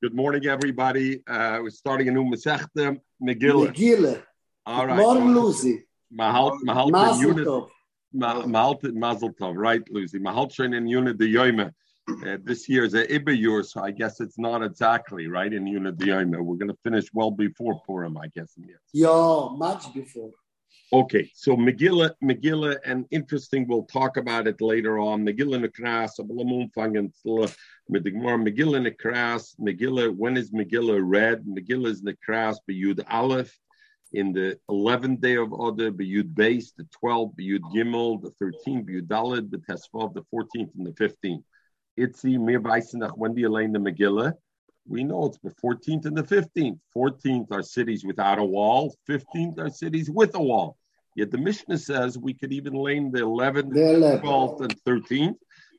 Good morning, everybody. Uh, we're starting a new Masechta, Megillah. Megillah. All right. Morning, Lucy. Mahalt, Mahalt, Mazel unit, tov. Ma- Mahalt, Mazel Tov, right, Lucy? Mahalt Shen in unit the Yoima. Uh, this year is a Iba year, so I guess it's not exactly right in unit. We're going to finish well before Purim, I guess. Yes. Yeah, much before. Okay, so Megillah, Megillah, and interesting, we'll talk about it later on. Megillah Nekras, Megillah Nekras, Megillah, when is Megillah read? Megillah is Nekras, B'Yud Aleph, in the 11th day of Adar, B'Yud Beis, the 12th, B'Yud Gimel, the 13th, B'Yud Daled, the Tesvav, the 14th, and the 15th. Itzi, Mir when do you in the Megillah? We know it's the 14th and the 15th. 14th are cities without a wall, 15th are cities with a wall. Yet the Mishnah says we could even lane the 11th, The 11th. 12th, and 13th,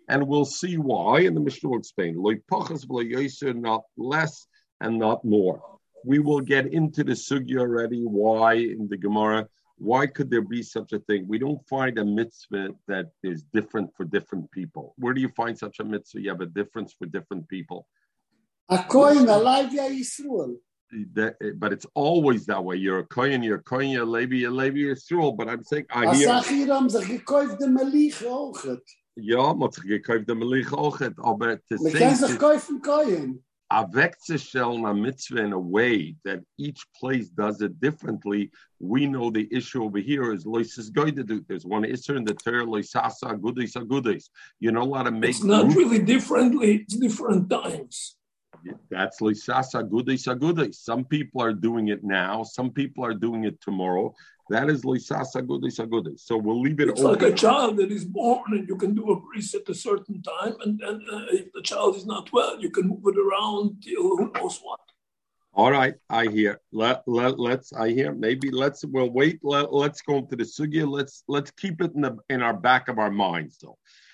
and we'll see why. And the Mishnah will explain. Loy pachas v'lo yoser, not less and not more. We will get into the sugya already. Why in the Gemara? Why could there be such a thing? We don't find a mitzvah that is different for different people. Where do you find such a mitzvah? You have a difference for different people. A coin alive ya Yisrael. that, eh, but it's always that way. You're a Kohen, you're a Kohen, you're a Levi, you're a Levi, you're a Yisrael. But I'm saying, I hear, Achiram zich gekauft de Melich ook het. ja, man hat sich gekauft, der Melich auch hat, aber to Man say, kann sich to- kaufen Koin. avekzeshel na mitzvah in a way that each place does it differently, we know the issue over here is loisis going to do. There's one issue in the Torah, loisasa gudis agudis. You're not allowed to make It's not group- really differently, it's different times. That's loisasa gudis agudis. Some people are doing it now. Some people are doing it tomorrow. That is loisasa gudis agudis. So we'll leave it It's like a child that is born and you can do a bris at a certain time, and then uh, if the child is not well, you can move it around till who knows what. All right, I hear. Let, let let's I hear. Maybe let's we'll wait. Let, let's go into the sugya. Let's let's keep it in the in our back of our minds though. Loy pachas v'lo yoser.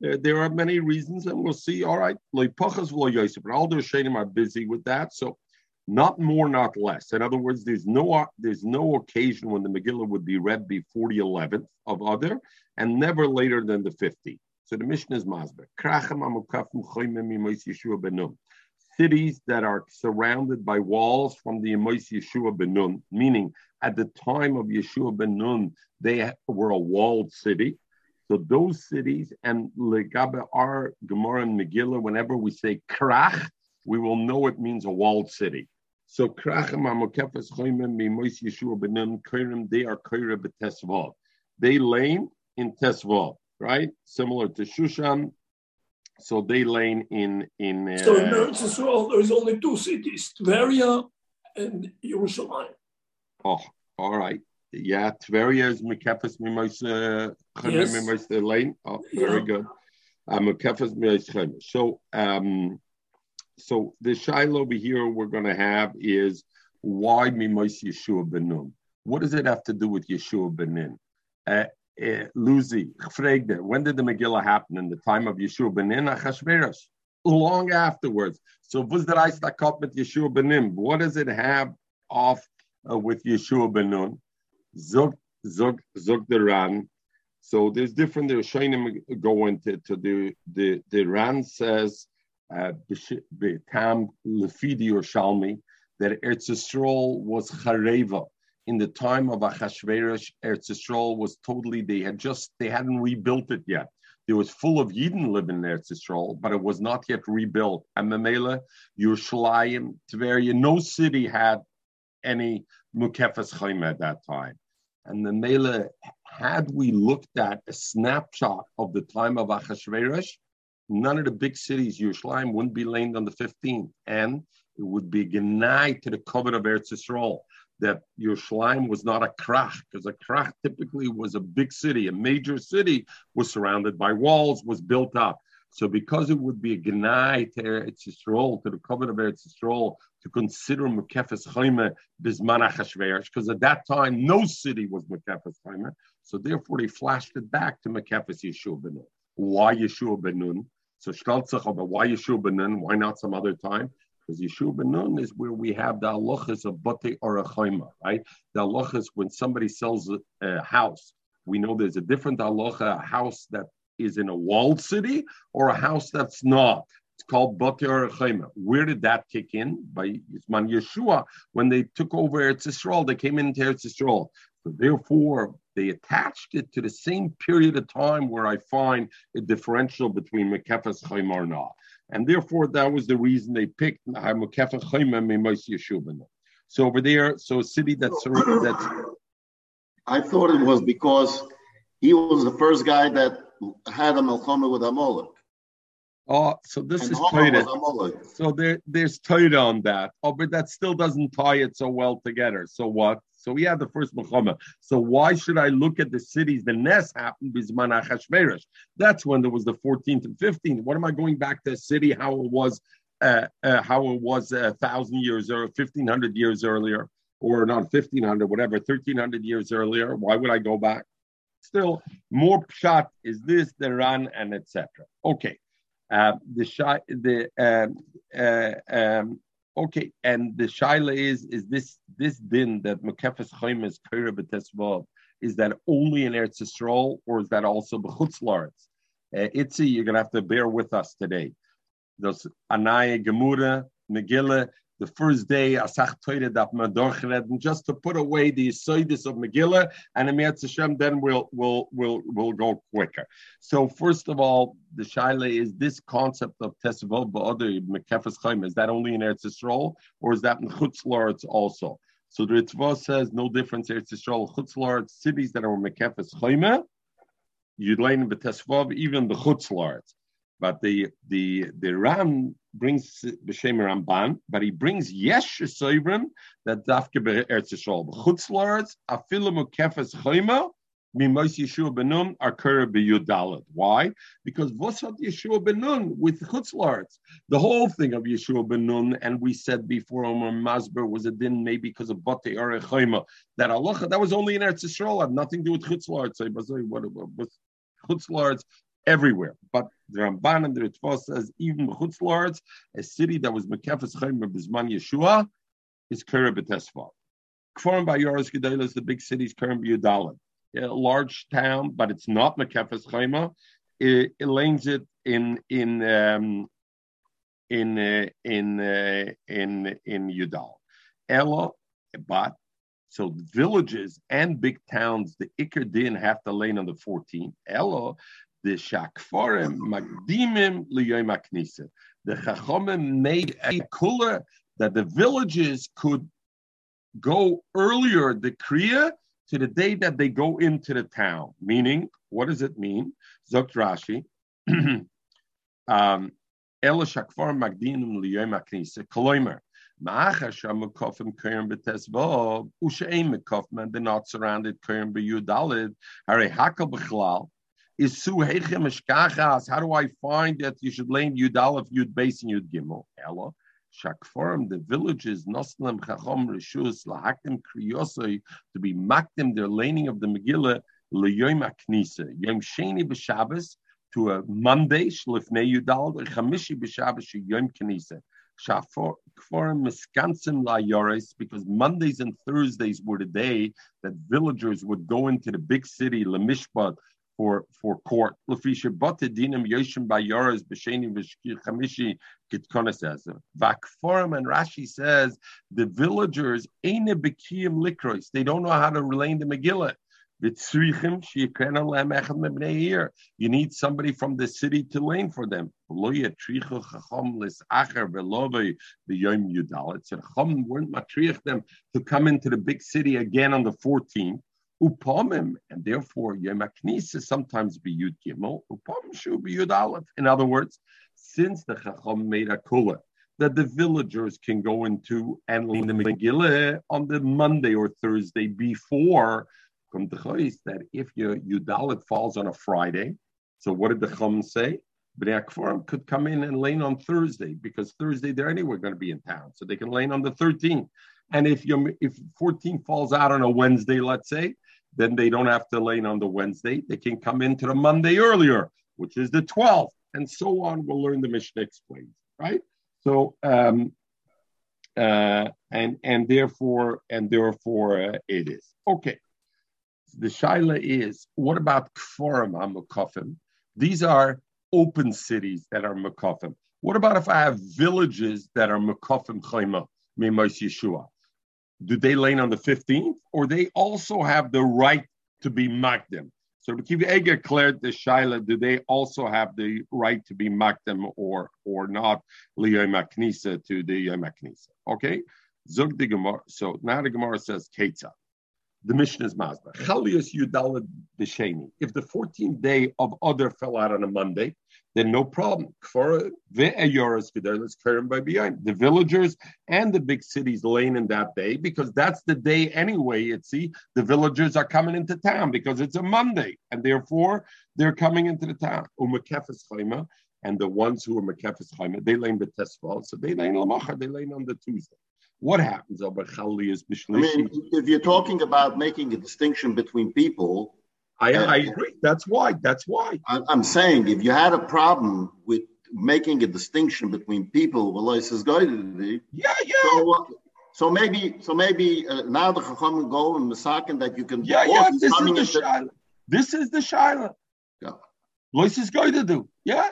There, are many reasons, and we'll see. All right. But all the shadim are busy with that, so not more, not less. In other words, there's no there's no occasion when the Megillah would be read before the 11th of Adar, and never later than the 50th. So the Mishnah is Masber. Cities that are surrounded by walls from the Emois Yeshua ben Nun, meaning at the time of Yeshua ben Nun, they were a walled city. So those cities and Legabe our Gemara and Megillah, whenever we say Krach, we will know it means a walled city. So Krachim Amokefes Choimim Mimois Yeshua ben Nun Kairim, they are Kaira Betesvav. They lane in Tesvav, right? Similar to Shushan. So they lane in in uh, So in Eretz Yisrael, there's only two cities, Tveria and Yerushalayim. Oh, all right. Yeah, Tveria is Mekefas Mimos Yes. Mimos the lane. Oh, very Yeah. good. Uh, Mekefas So, um, so the shiloh over here we're going to have is why Mimos Yeshua Benun? What does it have to do with Yeshua Benin? Uh, uh, Lucy, when did the Megillah happen? In the time of Yeshua Benin, Achashverosh? Long afterwards. So, Reis Takot with Yeshua Benin? What does it have off uh, with Yeshua Benun? Zog, Zog, Zog the Ran. So there's different. The Shainim go into to the the the Ran says uh, Betam Lefidi or Shalmi that Eretz Yisrael was Chareva in the time of Achashverosh. Eretz Yisrael was totally they had just they hadn't rebuilt it yet. There was full of Yidden living in Eretz Yisrael, but it was not yet rebuilt. And Memela, Yerushalayim, Tveria, no city had any Mukefas Chaim at that time. And the Mela, had we looked at a snapshot of the time of Achashverosh, none of the big cities, Yerushalayim, wouldn't be laid on the 15th. And it would be genai to the covenant of Eretz Yisrael that Yerushalayim was not a krach, because a krach typically was a big city, a major city was surrounded by walls, was built up. So because it would be a genai to Eretz Yisrael, to the covenant of Eretz Yisrael, to consider Mekefes Chaime Bisman because at that time no city was Mekefes Chaime. So therefore they flashed it back to Mekefes Yeshua ben Nun. Why Yeshua ben Nun? So Shtaltzach about why Yeshua ben Nun? Why not some other time? Because Yeshua ben Nun is where we have the halachas of Bate Orachaima, right? The halachas when somebody sells a, a house, we know there's a different halacha, a house that is in a walled city or a house that's not. It's called Batir Chayma. Where did that kick in? By Yisman Yeshua, when they took over Eretz Yisrael, they came into Eretz Yisrael. So therefore, they attached it to the same period of time where I find a differential between Mekefas Chaymar Na. And therefore, that was the reason they picked Mekefas Chayma Mimos Yeshua. So over there, so a city that's that's. I thought it was because he was the first guy that had a Melchama with Amalek. Oh, so this And is Torah. So there, there's Torah on that. Oh, but that still doesn't tie it so well together. So what? So we had the first Muhammad. So why should I look at the cities? The Ness happened Bisman Achashverosh. That's when there was the 14th and 15th. What am I going back to a city how it was, uh, uh, how it was a thousand years or 1500 years earlier, or not 1500, whatever, 1300 years earlier? Why would I go back? Still, more shot is this, the Ran, and etc. Okay. Uh, the shy, the um, uh, um, okay, and the shaila is is this this din that mekefes chaim is kira b'tesvav is that only in Eretz Yisrael or is that also b'chutz laretz? Uh, Itzi, you're gonna have to bear with us today. Those Anaya Gemura Megillah. The first day, Asach and just to put away the Yisoidis of Megillah, and Eretz Hashem, then we'll we'll we'll we'll go quicker. So first of all, the shaila is this concept of tesavol ba'other mekefes chaim. Is that only in Eretz Yisrael, or is that in Chutz also? So the Ritva says no difference Eretz Yisrael, Chutz cities that are mekefes learn the tesavov even the Chutz But the the the Ram brings b'shem Ramban, but he brings yesh soivrim that dafke be'eretz Yisrael. Chutz La'aretz afilu mekefes chaim. Mimos Yeshua Benun are Kura Why? Because Vosat Yeshua Benun with Chutzlarts. The whole thing of Yeshua Benun, and we said before Omar Masber was a din maybe because of Bate Arechayma. That Allah, that was only in Eretz Yisrael, had nothing to do with Chutzlarts. It was uh, what was Chutzlarts everywhere. But the Ramban and the Ritva says even Chutzlarts, a city that was Mekefes Chayma Bizman Yeshua, is Kura B'Tesva. Kforim Bayoros Gedalah is the big cities Kura B'Yudalet a large town, but it's not Mekefes Chaima. It, it lays it in in um, in uh, in uh, in in Yudal. Ella, but so villages and big towns, the Iker din have to lay on the 14th. Ella, the Shakforim Magdimim Liyoim Aknisa. The Chachomim made a kula that the villages could go earlier the Kriya to the day that they go into the town. Meaning, what does it mean? Zokt Rashi. um, Ela shakvar magdinum liyom aknisa koloimer. They're not surrounded Is su heichem eshkachas. How do I find that you should lay in yudalef yud base and yud gimel? Ela. Shakforim, the villages, Noslam Chachom Rishus, Lahaktim Kriyosoi, to be makdim, their laning of the Megillah, Leyoim Aknisa, Yom Sheni B'Shabbos, to a Monday, Shlifnei Yudal, or Chamishi B'Shabbos, Yom Knisa. Because Mondays and Thursdays were the day that villagers would go into the big city, Lemishpat, for for court. Lefisha bata dinam yoshim bayaras b'sheni v'chamishi kitkonas ezer. Vakforim and Rashi says the villagers ain't bekiyim likros. They don't know how to relay the Megillah. You need somebody from the city to lane for them. Chacham weren't matriach them to come into the big city again on the 14th. Upamim, and therefore Yom HaKnisa sometimes be Yud Gimel, Upamim should be Yud Aleph. In other words, since the Chacham made a kula that the villagers can go into and lean the Megillah on the Monday or Thursday before Chayis, that if your Yudalit falls on a Friday, so what did the Chum say? Bnei Akforim could come in and lane on Thursday because Thursday they're anyway going to be in town, so they can lane on the 13th. And if you if 14 falls out on a Wednesday, let's say, then they don't have to lane on the Wednesday. They can come into the Monday earlier, which is the 12th, and so on. We'll learn the Mishnah explains, right? So, um, uh, and and therefore and therefore uh, it is okay. The shaila is what about kforim hamakofim? These are open cities that are makofim. What about if I have villages that are Mekofim Chayma, Mimos Yeshua? Do they lane on the 15th, or they also have the right to be Makdim? So Kiva Eger declared the Shaila, do they also have the right to be Makdim or or not Liyom Aknisa to the uh, Yom Aknisa? Okay? Zug the Gemara. So now the Gemara says Ketza. The Mishnah is Mazda. Chalius Yudalad B'Sheni. If the 14th day of Adar fell out on a Monday, then no problem. The villagers and the big cities lane in that day because that's the day anyway. You see, the villagers are coming into town because it's a Monday, and therefore they're coming into the town. Umm and the ones who are umm Mekefes Chaima, they lane the Tesval, so they lane Lamacha, they lane on the Tuesday. What happens over Chali is I mean, if you're talking about making a distinction between people, I, I agree. That's why. That's why. I'm saying if you had a problem with making a distinction between people, well, says Yeah, yeah. So, uh, so maybe, so maybe uh, now the Chacham go and Masakin that you can. Yeah, yeah. This is the. Shaila. This is the Shaila. Yeah. Lois is going to do. Yeah.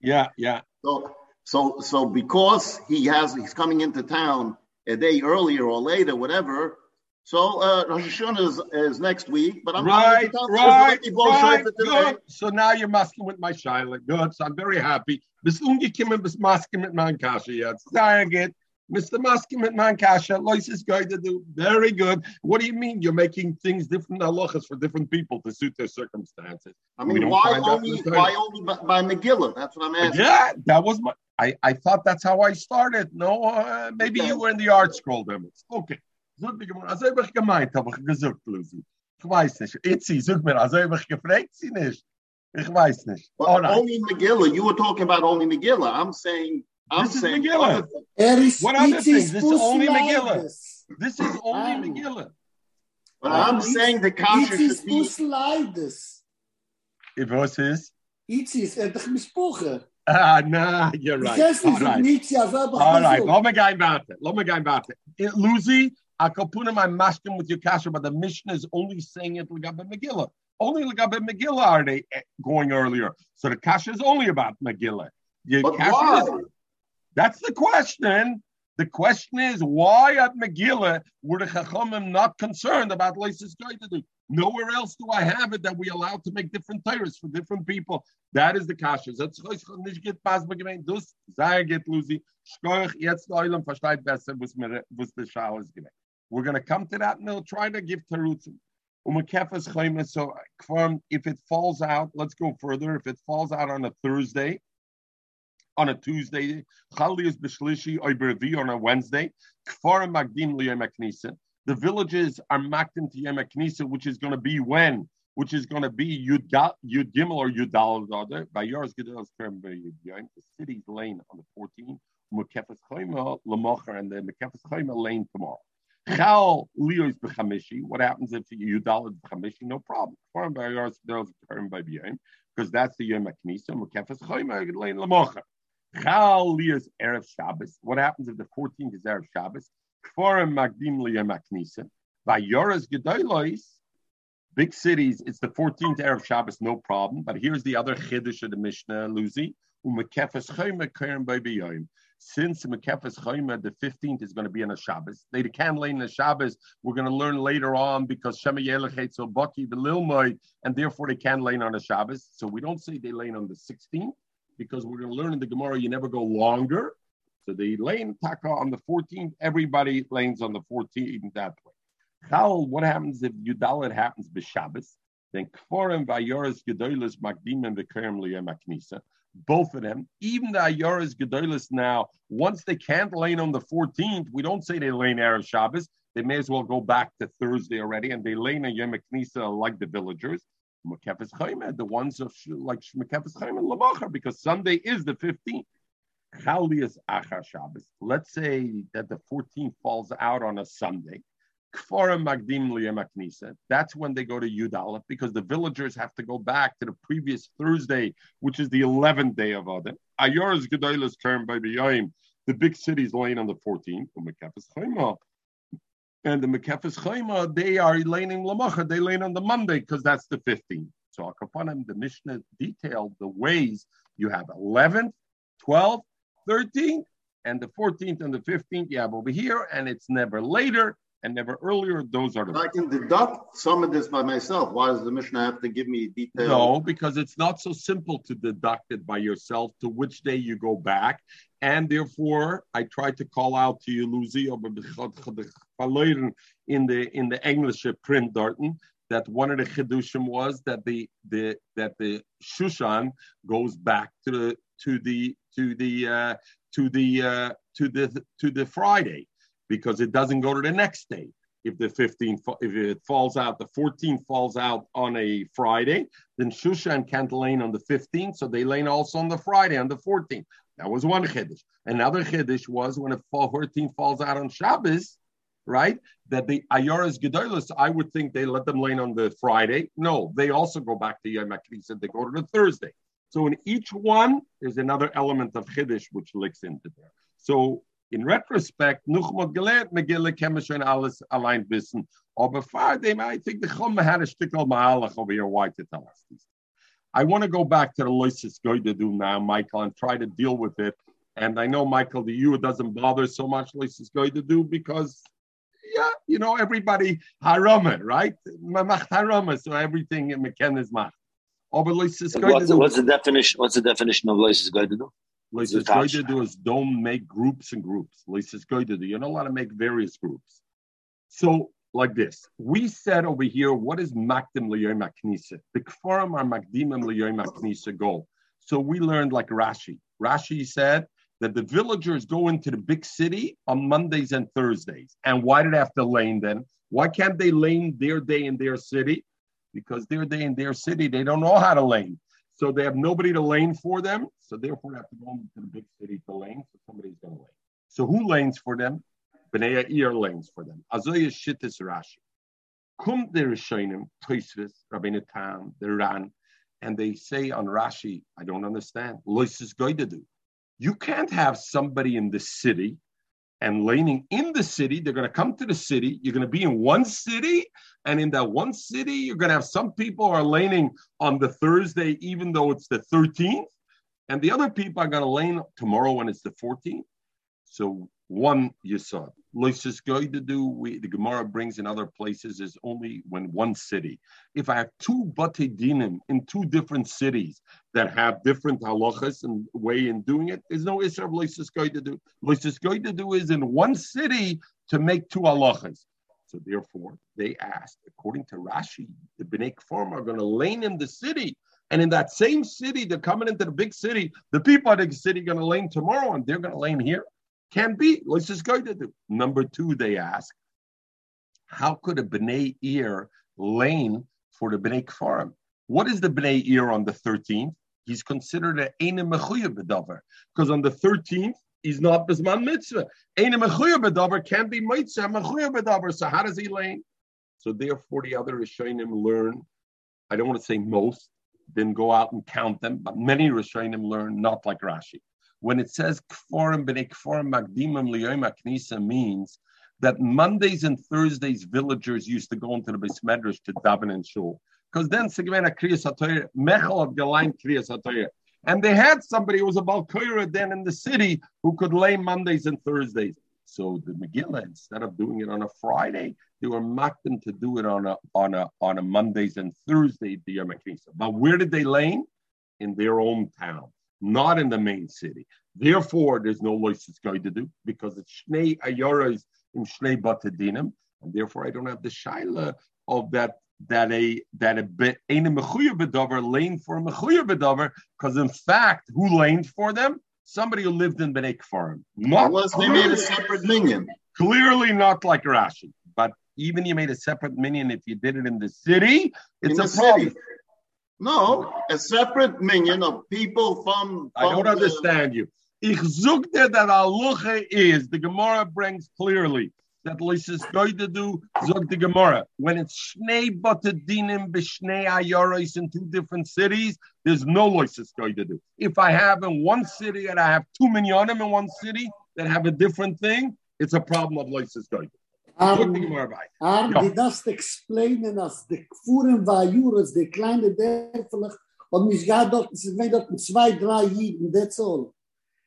Yeah, yeah. So so, so because he has, he's coming into town a day earlier or later, whatever. So uh, Rosh Hashanah is, is next week, but I'm right, right, right, good. So now you're masking with my Shiloh. Good. So I'm very happy. Bis ungekommen bis masken mit jetzt. Sehr gut. Mr. Maskim at Man Kasha, Lois is going to do very good. What do you mean you're making things different halachas for different people to suit their circumstances? I mean, why only, why only by, by Megillah? That's what I'm asking. Yeah, that was my. I, I thought that's how I started. No, uh, maybe okay. you were in the ArtScroll damals. Okay. Also habe ich gemeint, habe ich gesagt, Lucy. Ich weiß nicht. Itzi, sag mir, also habe ich gefragt sie nicht. Ich weiß nicht. But only Megillah. You were talking about only Megillah. I'm saying I'm this saying is Megillah. what other things? This is only Megillah. This is only Megillah. But I'm saying the kasha should be. If was his? Itzis, er doch mispochen. Ah, nah, you're right. All right. All right. Let me go about it. Let me go about it. Lucy, I could put in my masking with your kasha, but the Mishnah is only saying it Legabe Megillah. Only Legabe Megillah are they eh, going earlier. So the kasha is only about Megillah. Your but why? Is, that's the question. The question is why at Megillah were the Chachamim not concerned about Leisis do? Nowhere else do I have it that we allow to make different tires for different people. That is the kasha. That's nicht geht pas begemein. Dus sei geht Lucy. Schkoich jetzt Eulam versteht besser, was mir was the Schau ist gemein. We're going to come to that and they'll try to give Terutzim. So if it falls out, let's go further. If it falls out on a Thursday, on a Tuesday, Chalias Bishlishi Oibervi on a Wednesday, Kfar Magdim Liyom The villages are makdim to which is going to be when? Which is going to be Yud Gimel or Yudal. By yours, Gedel's term, the city's lane on the 14th, Mekefes Chayma Lamocher, and the Mekefes Chayma lane tomorrow. Chal Leo's Bechamishi. What happens if you dollar Bechamishi? No problem. Foreign by yours, Gedel's term by Biyim, because that's the Yom Knisa, Mekefes Chayma lane Lamocher. Chal Lias Erev Shabbos. What happens if the 14th is Erev Shabbos? Kforim Magdim Liyam Aknisa. Vayoras Gedoylois. Big cities, it's the 14th Erev Shabbos, no problem. But here's the other Chiddush of the Mishnah, Luzi. Umekefes Chayma Karen Baby Yom. Since Mekefes Chayma, the 15th is going to be on a Shabbos. They can lay in a Shabbos. We're going to learn later on because Shema so Baki the Lilmoid, and therefore they can lay on a Shabbos. So we don't say they lay on the 16th because we're going to learn in the Gemara you never go longer. So the lane taka on the 14th, everybody lanes on the 14th that way. Chal, what happens if Yudalit happens b'Shabbos? Then Kforim v'Ayoras Gedolis Makdim and V'Kerem Maknisa. Both of them, even the Ayoras Gedolis now, once they can't lane on the 14th, we don't say they lane Erev Shabbos. They may as well go back to Thursday already, and they lane a Yom like the villagers. Mekefes Chaymed, the ones of like Mekefes Chaymed Lamacher, because Sunday is the 15th. Chalias Achar Shabbos. Let's say that the 14th falls out on a Sunday. That's when they go to Yudalef because the villagers have to go back to the previous Thursday, which is the 11th day of Adon. Ayor's Gedolas term by the Yom. The big cities laying on the 14th. Mekefes Chaymed and the Mekefes Chayma, they are laning Lamacha, they lane on the Monday because that's the 15th. So Akapanim, the Mishnah detailed the ways you have 11th 12th, 13th, and the 14th and the 15th you have over here, and it's never later and never earlier. Those are the. I can deduct some of this by myself. Why does the Mishnah have to give me details? No, because it's not so simple to deduct it by yourself to which day you go back. And therefore, I tried to call out to you, Lucy, in the in the English print, Darton, that one of the chidushim was that the the that the Shushan goes back to the to the to the uh, to the uh, to the to the Friday because it doesn't go to the next day. If the 15th, if it falls out, the 14th falls out on a Friday, then Shushan can't lane on the 15th, so they lane also on the Friday on the 14th. That was one chiddush. Another chiddush was when the 14th falls out on Shabbos, right? That the Ayoras Gedolos, I would think they let them lane on the Friday. No, they also go back to Yom Said they go to the Thursday. So in each one, there's another element of chiddush which links into there. So in retrospect, Nuchmod gelernt, Megillah Kemesh alles allein wissen. Aber oh, far dem, I think the Chum had a shtickle ma'alach over here, why to tell us these I want to go back to the Loisis to do now, Michael, and try to deal with it. And I know, Michael, the you it doesn't bother so much Loisis to do because, yeah, you know, everybody harama, right? Mamach harama, so everything in McKenna is mach. Oh, what's, what's the definition? What's the definition of Loisis to do? Loisis to do is don't make groups and groups. Loisis to do. You're not allowed to make various groups. So like this. We said over here, what is Makdim Liyom Knisa? The Kfarim are Makdimim Liyom Knisa goal. So we learned like Rashi. Rashi said that the villagers go into the big city on Mondays and Thursdays. And why did they have to lane then? Why can't they lane their day in their city? Because their day in their city, they don't know how to lane. So they have nobody to lane for them. So therefore, they have to go into the big city to lane. So somebody's going to lane. So who lanes for them? Bnei ear lanes for them. Azoy shittis Rashi. Kum the Rishonim, Toisvis, Rabbeinu Tam, the Ran, and they say on Rashi, I don't understand. Lois is going to do. You can't have somebody in the city and laning in the city. They're going to come to the city. You're going to be in one city, and in that one city, you're going to have some people are laning on the Thursday, even though it's the 13th, and the other people are going to lane tomorrow when it's the 14th. So one yisod. Loisis going to do we, the Gemara brings in other places is only when one city. If I have two bate dinim in two different cities that have different halachas and way in doing it, there's no isra of loisis going to do. Loisis going to do is in one city to make two halachas. So therefore, they asked, according to Rashi, the Bnei Kfarim are going to lane in the city. And in that same city, they're coming into the big city. The people at the city going to lane tomorrow, and they're going to lane here. Can be. Let's just go to do. Number two, they ask, how could a B'nai ear lane for the B'nai Kfarim? What is the B'nai ear on the 13th? He's considered an Eine Mechuya. Because on the 13th, he's not Bisman Mitzvah. Eine Mechuya Bedavar can't be Mitzvah, Mechuya Bedavar. So how does he lane? So therefore, the other Rishonim learn, I don't want to say most, then go out and count them, but many Rishonim learn not like Rashi. When it says kforim b'nei kforim magdimim liyom knisa means that Mondays and Thursdays villagers used to go into the Beis Medrash to daven and shul. Because then Sigmena Kriyas HaTorah, Mechel of Galaim Kriyas HaTorah. And they had somebody who was a Balkoira then in the city who could lay Mondays and Thursdays. So the Megillah, instead of doing it on a Friday, they were mocked to do it on a on a on a Mondays and Thursday, the Yom Kippur. But where did they lay? In their own town not in the main city. Therefore, there's no loisus going to do because it's shnei ayoras in shnei batadinim, and therefore I don't have the shaila of that that a that a bit ain't a mechuya bedover lane for a mechuya bedover because in fact who laned for them somebody who lived in Bnei Kfarim. Not Unless they made a separate minyan. Clearly not like Rashi, but even you made a separate minyan if you did it in the city, it's in a problem. City. No, a separate minyan of people from. from I don't the, understand you. Ich zugte that aluche is the Gemara brings clearly that Lysis is going to do zog the Gemara when it's shnei batadinim b'shnei ayoros in two different cities. There's no Lysis going to do. If I have in one city and I have two minyanim in one city that have a different thing, it's a problem of Lysis going. Um, Arm, die das explainen, als de Kfuren war Juras, de kleine Dörflich, und mich gar dort, es ist dort zwei, drei Jiden, that's all.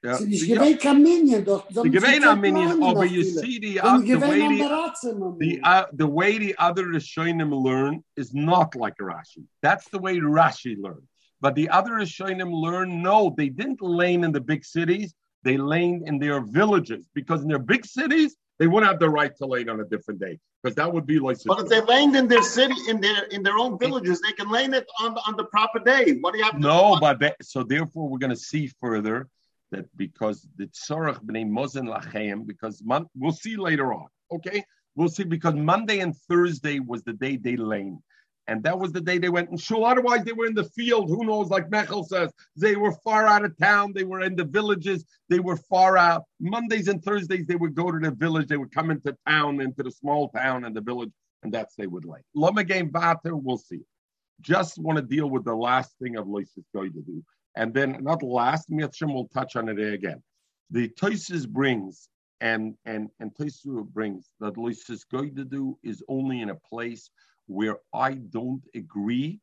Ja. Sie nicht gewähnt kein Minyan, doch. Sie gewähnt ein aber you see the, uh, the way the, the, uh, the way the other Rishonim learn is not like Rashi. That's the way Rashi learned. But the other Rishonim learn, no, they didn't lane in the big cities. They laned in their villages because in their big cities, they wouldn't have the right to lane on a different day because that would be like. But if they laned in their city, in their in their own villages, they can lane it on on the proper day. What do you have? no, but they, so therefore we're going to see further that because the tzorach b'nei mozen lachem, because mon, we'll see later on. Okay, we'll see because Monday and Thursday was the day they lane. And that was the day they went in shul. Otherwise, they were in the field. Who knows? Like Mechel says, they were far out of town. They were in the villages. They were far out. Mondays and Thursdays, they would go to the village. They would come into town, into the small town and the village, and that's they would lay. Lama Vater, we'll see. Just want to deal with the last thing of Loisis going to do. And then not last, Mitzvah will touch on it again. The Toises brings and and and Toisu brings that Loisis going to do is only in a place where I don't agree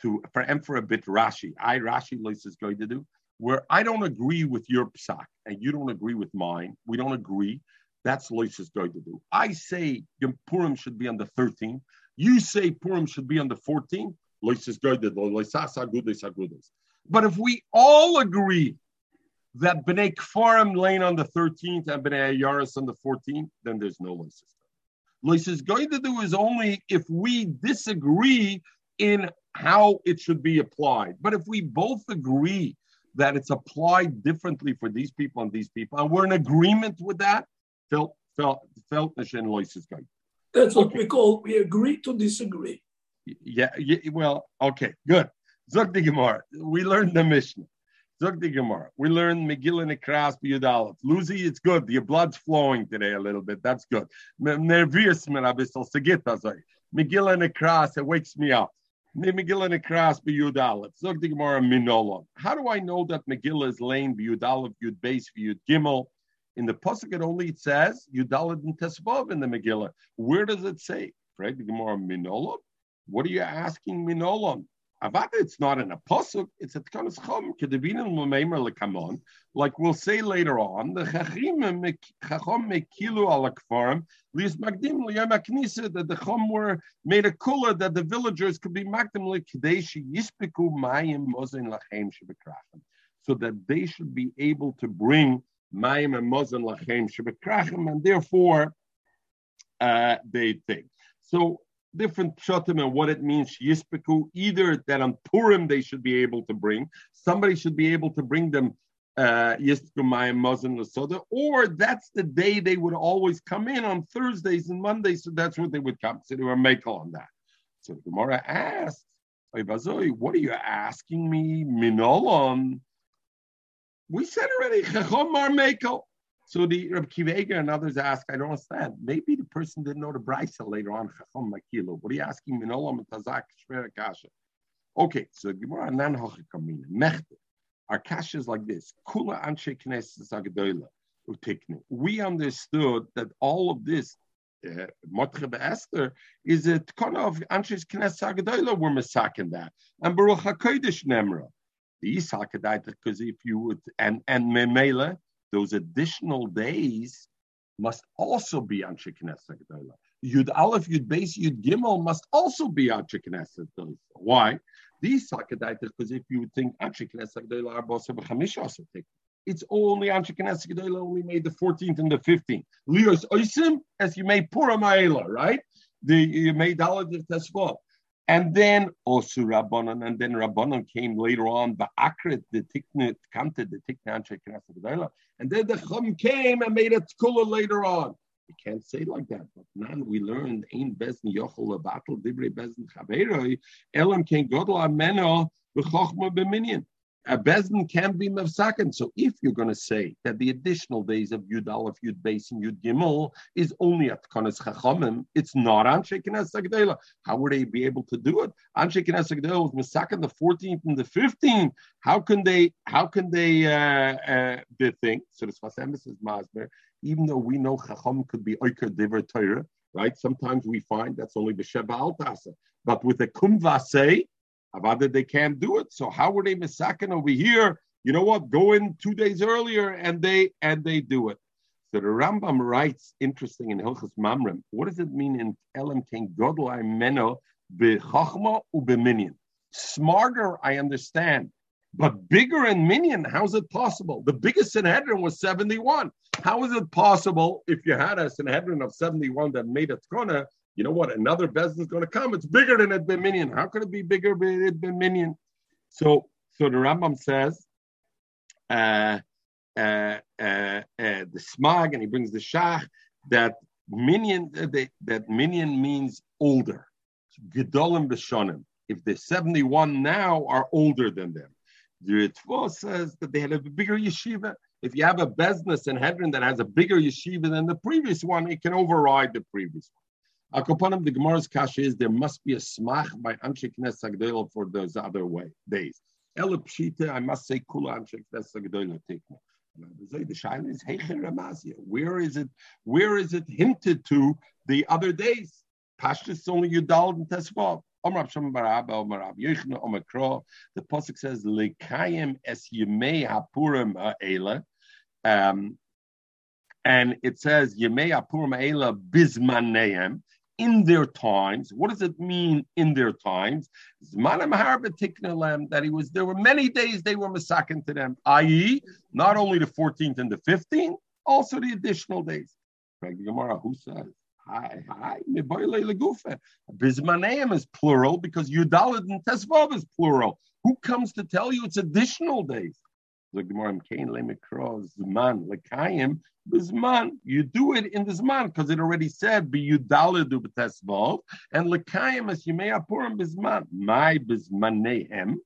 to for and for a bit Rashi. I Rashi is going to do where I don't agree with your psak and you don't agree with mine. We don't agree. That's Lois is going to do. I say Purim should be on the 13th. You say Purim should be on the 14th. Lois is going to do. But if we all agree that Bnei Kfarim lane on the 13th and Bnei Yaris on the 14th, then there's no Lois. Lois is going to do is only if we disagree in how it should be applied. But if we both agree that it's applied differently for these people and these people, and we're in agreement with that, felt felt felt Lois is going. That's what okay. we call we agree to disagree. Yeah, yeah well, okay, good. Zog Gemara. We learned the Mishnah. Zog the Gemara. We learned Megillah Nekras B'Yudalef. Lucy, it's good. Your blood's flowing today a little bit. That's good. Nervious Menabisal Segita Zay. Megillah Nekras, it wakes me up. Megillah Nekras B'Yudalef. Zog the Gemara Minolon. How do I know that Megillah is laying B'Yudalef, Yud Base, Yud Gimel? In the Pasuk, it only says Yudalit and Tesvav in the Megillah. Where does it say? Right, the Gemara Minolon. What are you asking Minolon? Avada, it's not in a pasuk, it's a tkanas chum, kedevinim l'meimer lekamon. Like we'll say later on, the chachim chachom mekilu ala kfarim, lias magdim liyam aknisa, that the chum were made a kula that the villagers could be magdim l'kadeshi yispiku mayim mozen lachem shebekrachim. So that they should be able to bring mayim and mozen lachem shebekrachim, and therefore uh, they think. So different pshatim and what it means yispiku. Either that on Purim they should be able to bring somebody should be able to bring them uh, or that's the day they would always come in on Thursdays and Mondays. So that's what they would come. So they were makel on that. So the Gemara asked, "What are you asking me, minolon?" We said already, chachom mar mekel. So the Reb Kiva and others ask, I don't understand. Maybe the person didn't know the brisa later on. Chacham Makilo. What are you asking? Minolam tazak kasha. Okay, so Gemara nan hochikamina mechte. Our kasha is like this: Kula anshe agdoila utikne. We understood that all of this uh, Motche Esther is a kind of Anshes Knesset Agadola were masaking that. And Baruch HaKodesh Nemra. The Yisakadite, because if you would, and, and Memela, those additional days must also be Anshe Knesset Gedola. Yud Aleph, Yud Beis, Yud Gimel must also be Anshe Knesset Gedola. Why? These sakadaita, because if you would think Anshe Knesset Gedola are both also take. It's only Anshe Knesset Gedola only made the 14th and the 15th. Lios Oisim, as you made Pura Ma'ela, right? The, you made Dalit Tesvot. And then also Rabbanon, and then Rabbanon came later on, the Akrit, the Tiknit, Kante, the Tiknat, and then the Chum came and made a Tkula later on. You can't say like that, but now we learned Ein Bezn Yochel Battle Dibre Bezn Chaveroi Elam Ken Godel Ameno B'Chochma B'Minyan a bezin can be mevsaken. So if you're going to say that the additional days of Yud Aleph, Yud Beis, and Yud Gimel is only at Konas Chachamim, it's not Anshe Knesset How would they be able to do it? Anshe Knesset was mesaken the 14th and the 15th. How can they? How can they? Uh, uh, the thing. So the Sfas is Masber. Even though we know Chacham could be Oiker Diver Torah, right? Sometimes we find that's only B'Sheva Altasa. But with the Kumvasei, Avada, they can't do it. So how were they misakin over here you know what? Go in two days earlier, and they and they do it. So the Rambam writes, interesting in Hilchas Mamrim. What does it mean in Elam King Godel Meno bechachma ubeminyan? Smarter, I understand, but bigger and minion, How's it possible? The biggest Sanhedrin was seventy-one. How is it possible if you had a Sanhedrin of seventy-one that made a tkona? You know what? Another Bezdin is going to come. It's bigger than been minyan. How could it be bigger than been minyan? So, so the Rambam says. Uh, uh, uh, uh, the smog, and he brings the shach that minyan that, that minyan means older. Gedolim b'shonim. If the 71 now are older than them. The Ritva says that they had a bigger yeshiva. If you have a business in Hedron that has a bigger yeshiva than the previous one, it can override the previous one. Akopanim, the Gemara's kasha is there must be a smach by Anshe Knesset for those other way days. Elapshita, I must say, Kula Anshe Knesset Tikna. The shaila is Heicher Where is it? Where is it hinted to the other days? Pashtus only Yudal and Tesvav. Omar Shem Barab, Omar Rab Yechna, Omar Kro. The pasuk says Lekayim es Yemei Hapurim Ha'ela. Um, and it says Yemei Hapurim Ha'ela Bizmaneim in their times. What does it mean in their times? That he was there were many days they were masakin to them, i.e., not only the 14th and the 15th, also the additional days. Who says? Hi, hi, Bismaneim is plural because Yudalid and Tesvav is plural. Who comes to tell you it's additional days? The Gemara Kain Lemikro Zman Lekayim Bizman. You do it in the Zman because it already said be Yudalidu b'tesvav and Lekayim as Yimei Apurim Bizman. My Bizmanehem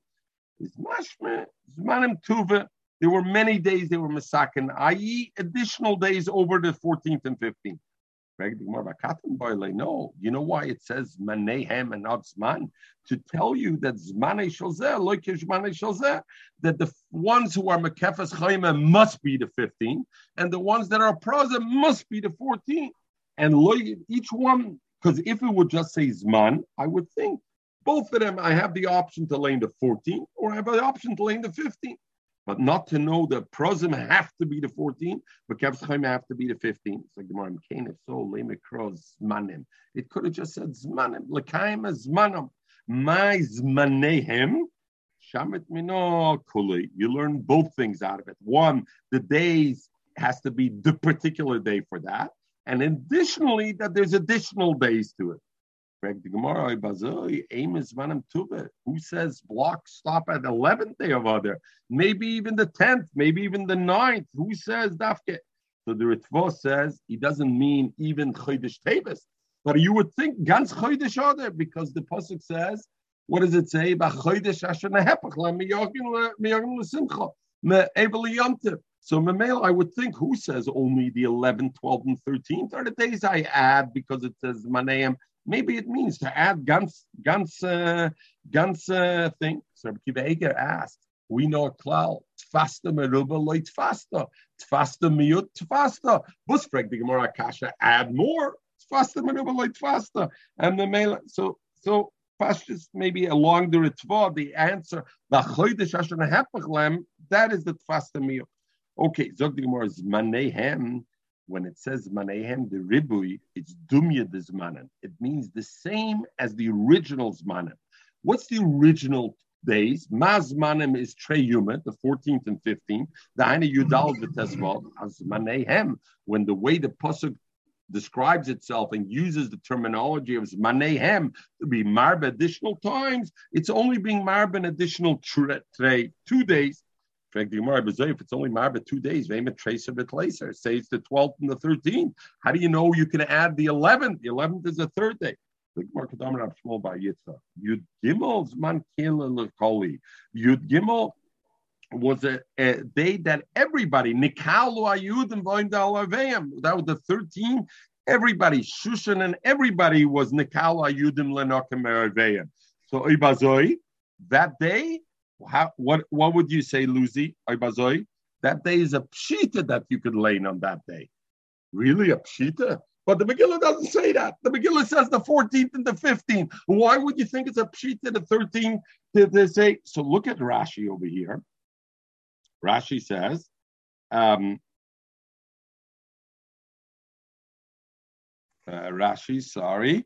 is Mashme Zmanim Tuva. There were many days they were Masakin, i.e., additional days over the 14th and 15th. No, you know why it says manehem and not zman? To tell you that zmane shalzeh, loik zmane shalzeh, that the ones who are mekefas chayma must be the 15, and the ones that are praza must be the 14. And each one, because if it would just say zman, I would think both of them, I have the option to lane the 14, or I have the option to lane the 15 but not to know that prosim have to be the 14, but kevschaim have to be the 15. It's like the Gemara Mekane, so lemikros zmanim. It could have just said zmanim, lekaim zmanim, my zmanehem. Shamit mino kuli. You learn both things out of it. One, the days has to be the particular day for that, and additionally that there's additional days to it. Who says block stop at the 11th day of Adar? Maybe even the 10th, maybe even the 9th. Who says dafke? So the Ritva says he doesn't mean even Chodesh Tevis. But you would think ganz Chodesh Adar because the Pasuk says, what does it say? So Mamel, I would think who says only the 11th, 12th, and 13th are the days I add because it says Maneim Maybe it means to add ganz, ganz, uh, ganz uh, thing. So Kiva Eger asked, we know a klal, tfasta meruba loy tfasta, tfasta miut tfasta. Bus frag the Gemara Kasha, add more, tfasta meruba loy tfasta. And the male, so, so Pashtus, maybe along the Ritva, the answer, the Chodesh Hashanah Hepachlem, that is the Tfasta Miyot. Okay, Zog the Gemara is Manehem when it says manehem the ribui, it's dumya the. It means the same as the original zmanim. What's the original days? Mazmanim is treyuma, the 14th and 15th. The Haina Yudal V'tesval as manehem. When the way the pasuk describes itself and uses the terminology of manehem to be marb additional times, it's only being marb an additional trey, two days if it's only marba two days. Say it's the 12th and the 13th. How do you know you can add the 11th? The 11th is the third day. Yud Gimel's man. Yud Gimel was a, a, day that everybody Nikalu Ayud and That was the 13th. Everybody, Shushan and everybody was Nikalu Ayudim Lenokim So Ibazoi, that day how, what what would you say, Lucy? That day is a pshita that you could lay on that day. Really, a pshita? But the Megillah doesn't say that. The Megillah says the 14th and the 15th. Why would you think it's a pshita the 13th to, to say? So look at Rashi over here. Rashi says, um, uh, Rashi, sorry,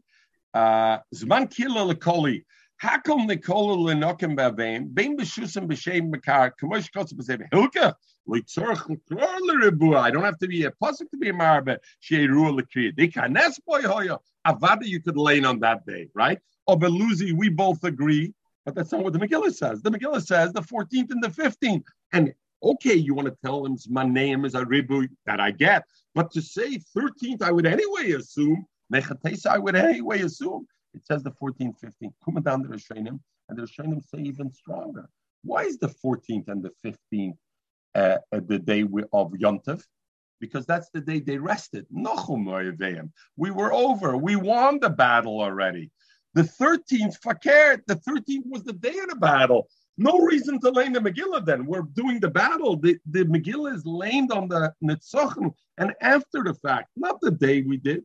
uh, Zman kila lekoli. Call it lenokim bavim? Bein b'shusim b'shem b'kar. Kamosh b'sev hilka. Litzorch l'klor l'ribua. I don't have to be a pasuk to be a marbe. She'eru l'kriyah. Dikanes boy hoya. Avada you could lay on that day, right? Oh, or Beluzi, we both agree, but that's not what the Megillah says. The Megillah says the 14th and the 15th. And okay, you want to tell him my name is a ribu, that I get. But to say 13th, I would anyway assume, I would anyway assume it says the 14th, 15th. Come down to the Rishonim, and the Rishonim say even stronger. Why is the 14th and the 15th uh, the day of Yontif? Because that's the day they rested. We were over. We won the battle already. The 13th, fakir, the 13th was the day of the battle. No reason to lay the Megillah then. We're doing the battle. The, the Megillah is laid on the Netzochen and after the fact, not the day we did.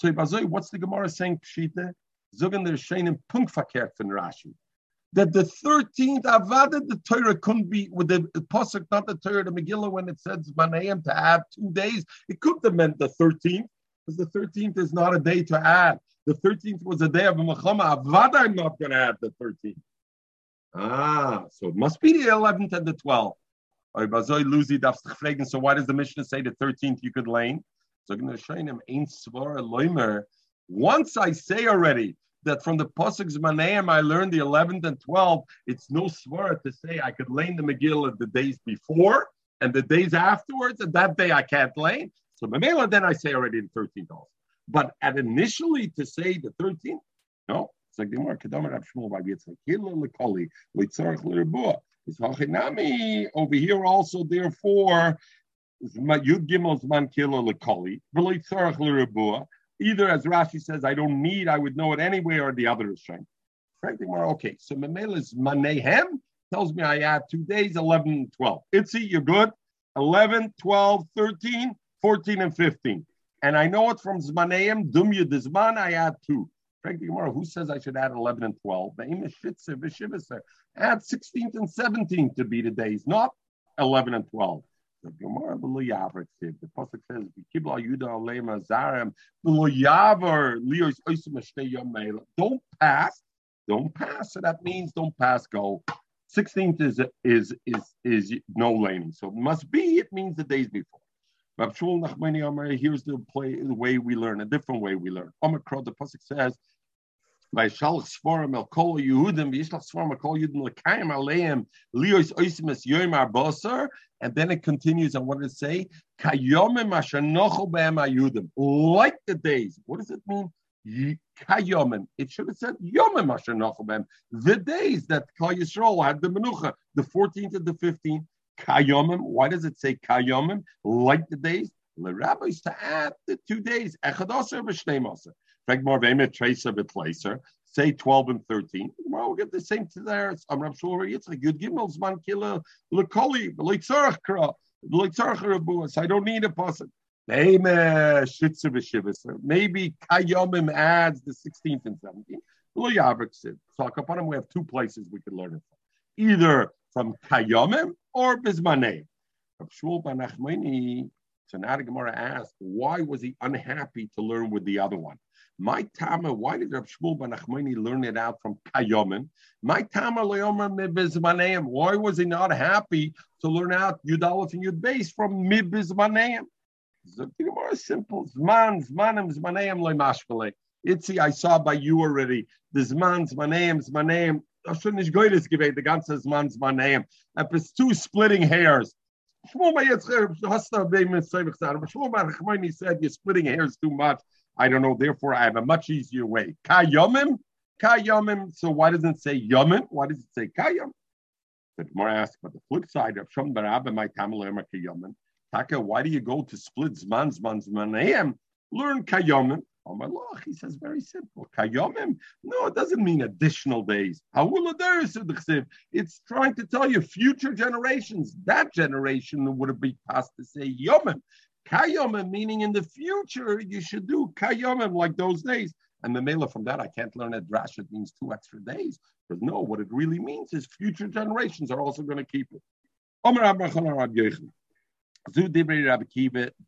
So what's the Gemara saying? Pshita, Zogan der Sheinem Punkt verkehrt von Rashi. That the 13th Avada, the Torah couldn't be with the, Pasuk, not the Torah, the Megillah, when it says Manayim to add two days, it could have meant the 13th, because the 13th is not a day to add. The 13th was a day of Mechama. Avada, I'm not going to add the 13th. Ah, so it must be the 11th and the 12th. So why does the Mishnah say the 13th you could lane? Once I say already that from the Pasuk Zmaneim I learned the 11th and 12th, it's no svara to say I could lane the Megillah the days before and the days afterwards, and that day I can't lane. So Mamela, then I say already the 13th also. But at initially to say the 13th, no, it's like the more Kedamar Litzarach Lerabua. It's Hachinami over here also, therefore, Either as Rashi says, I don't need, I would know it anyway, or the other is. Frankly, more okay. So Mamela is Manehem tells me I add two days, 11 and 12. Itzi, you're good. 11, 12, 13, 14, and 15. And I know it from Zmaneim, Dumya Dizman, I add two. Frankly, Gemara, who says I should add 11 and 12? Add 16th and 17th to be the days, not 11 and 12. The Gemara below the pasuk says, "Kibla Yuda Zarem below Yavar Don't pass, don't pass. So that means don't pass. Go. Sixteenth is is is is no laning. So must be. It means the days before. Nachmani. Here's the play the way we learn. A different way we learn. Omicron. The pasuk says Shalach Svarim El Kol Yehudim, Yishlach Svarim El Kol Yehudim Lekayim Aleim Lios Oisimus Yoim Arbosar, and then it continues on what does it say? Kayomim Ashanochel Be'em Ayudim, like the days. What does it mean? Kayomim. It should have said Yomim Ashanochel Be'em, the days that Kal Yisrael had the Menucha, the 14th and the 15th. Kayomim. Why does it say Kayomim? Like the days. The rabbis to add the two days. V'shnei Say 12 and 13. Well, we'll get the same to there. I'm. I don't need a person. Maybe Kayomim adds the 16th and 17th. So upon him, we have two places we could learn it from. Either from Kayomim or Bismanei. Shmuel Banachmani, so now the Gemara asked, why was he unhappy to learn with the other one? My Tama, why did Rav Shmuel ben Achmoni learn it out from Kayomin? My Tama leomer mibizmaneim. Why was he not happy to learn out Yud and Yud Beis from mibizmaneim? The more simple. Zman, zmanim, zmaneim leimashvele. Itzi, I saw by you already. The zman, zmaneim, zmaneim. Das schon nicht ist gewesen, the ganze Zman, zmaneim. It's two splitting hairs. Shmuel said, you're splitting hairs too much. I don't know. Therefore, I have a much easier way. Kayomim, kayomim. So why doesn't it say yomim? Why does it say kayom? The Gemara asks, but the flip side of Shom Barabba, my Tamalema kayomim. Taka, why do you go to split zman zman zmanayim? Learn kayomim. Oh my lord, he says very simple. Kayomim? No, it doesn't mean additional days. It's trying to tell you future generations. That generation would have been passed to say yomim. Kayomim, meaning in the future, you should do kayomim like those days. And the mela from that, I can't learn that drash. It means two extra days. But no, what it really means is future generations are also going to keep it.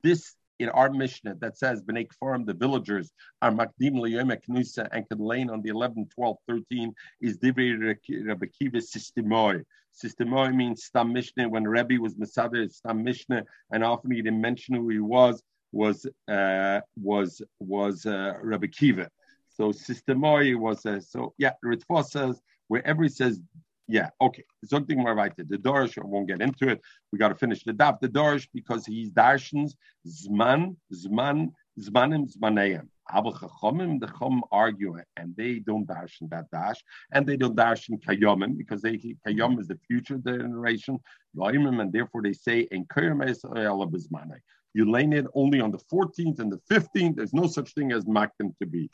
This in our Mishnah that says Bnei Kfarim, the villagers, are Makdim Liyom Knusa and can lane on the 11, 12, 13 is Divrei Rabbi Kiva Systemoi. Systemoi means Stam Mishnah. When Rebbe was Masada, Stam Mishnah, and often he didn't mention who he was, was uh, was was uh, Rabbi Kiva. So Systemoi was uh, so yeah. Ritva says wherever he says yeah, okay. Something more right. The Dorish, I won't get into it. We got to finish the daf. The Dorish because he's darshans zman, zman, zmanim, zmaneim. Abel chachomim, the chom argue, and they don't darshan that dash, and they don't darshan kayomim because they kayom is the future generation, and therefore they say in You lane it only on the 14th and the 15th. There's no such thing as makdim to be.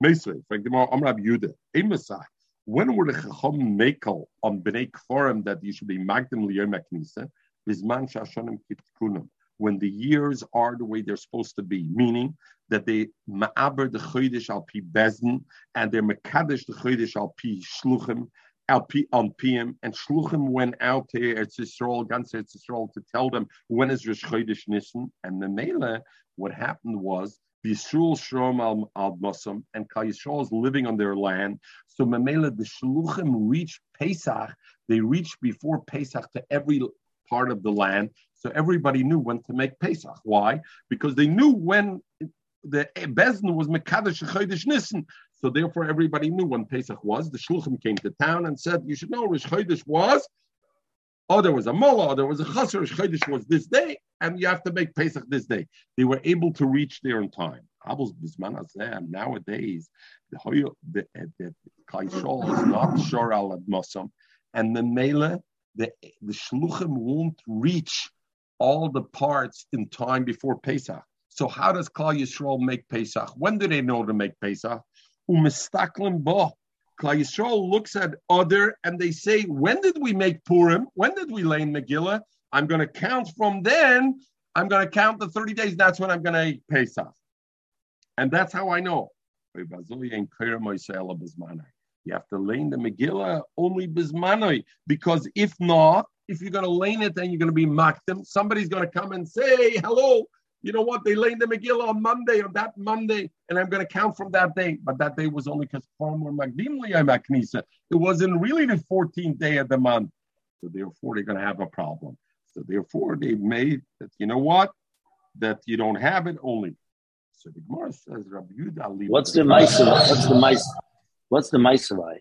Mesre, I'm Rabbi Yudah, Messiah. When were the Chacham Mekel on Bnei Kforim that you should be Magdim Liyom Knisa? Bisman Shashanim Kitkunam. When the years are the way they're supposed to be, meaning that they ma'aber the chodesh al pi bezin and they're mekadesh the chodesh al pi shluchim al pi on pm and shluchim went out to Eretz Yisrael, Gans Eretz Yisrael to tell them when is Rosh Chodesh Nissen and the Mele, what happened was Yisrael Shrom al, al Mosam, and Kal Yisrael is living on their land. So Mamela, the Shluchim reach Pesach, they reached before Pesach to every part of the land. So everybody knew when to make Pesach. Why? Because they knew when the Bezin was Mekadesh Chodesh Nissen. So therefore everybody knew when Pesach was. The Shluchim came to town and said, you should know Rosh Chodesh was Oh, there was a mullah, there was a chasr, Chodesh was this day, and you have to make Pesach this day. They were able to reach there in time. Nowadays, the the Kaishol is not shor al Mosam, and the Mele, the the Shluchim won't reach all the parts in time before Pesach. So how does Klal Yisrael make Pesach? When do they know to make Pesach? Umistaklim bo Klal Yisrael looks at other and they say, when did we make Purim? When did we lay in Megillah? I'm going to count from then. I'm going to count the 30 days. That's when I'm going to eat Pesach. And that's how I know. You have to lay in the Megillah only bismanoi, because if not, if you're going to lay it, then you're going to be makdim. Somebody's going to come and say, hello, you know what? They laid the Megillah on Monday, on that Monday, and I'm going to count from that day. But that day was only because Farmer Magdim Knisa. It wasn't really the 14th day of the month. So therefore, they're going to have a problem. So therefore, they made that, you know what? That you don't have it only. So the Gemara says, Rabbi Yudah. What's the Maisavai? What's the Mais? What's the Maisavai?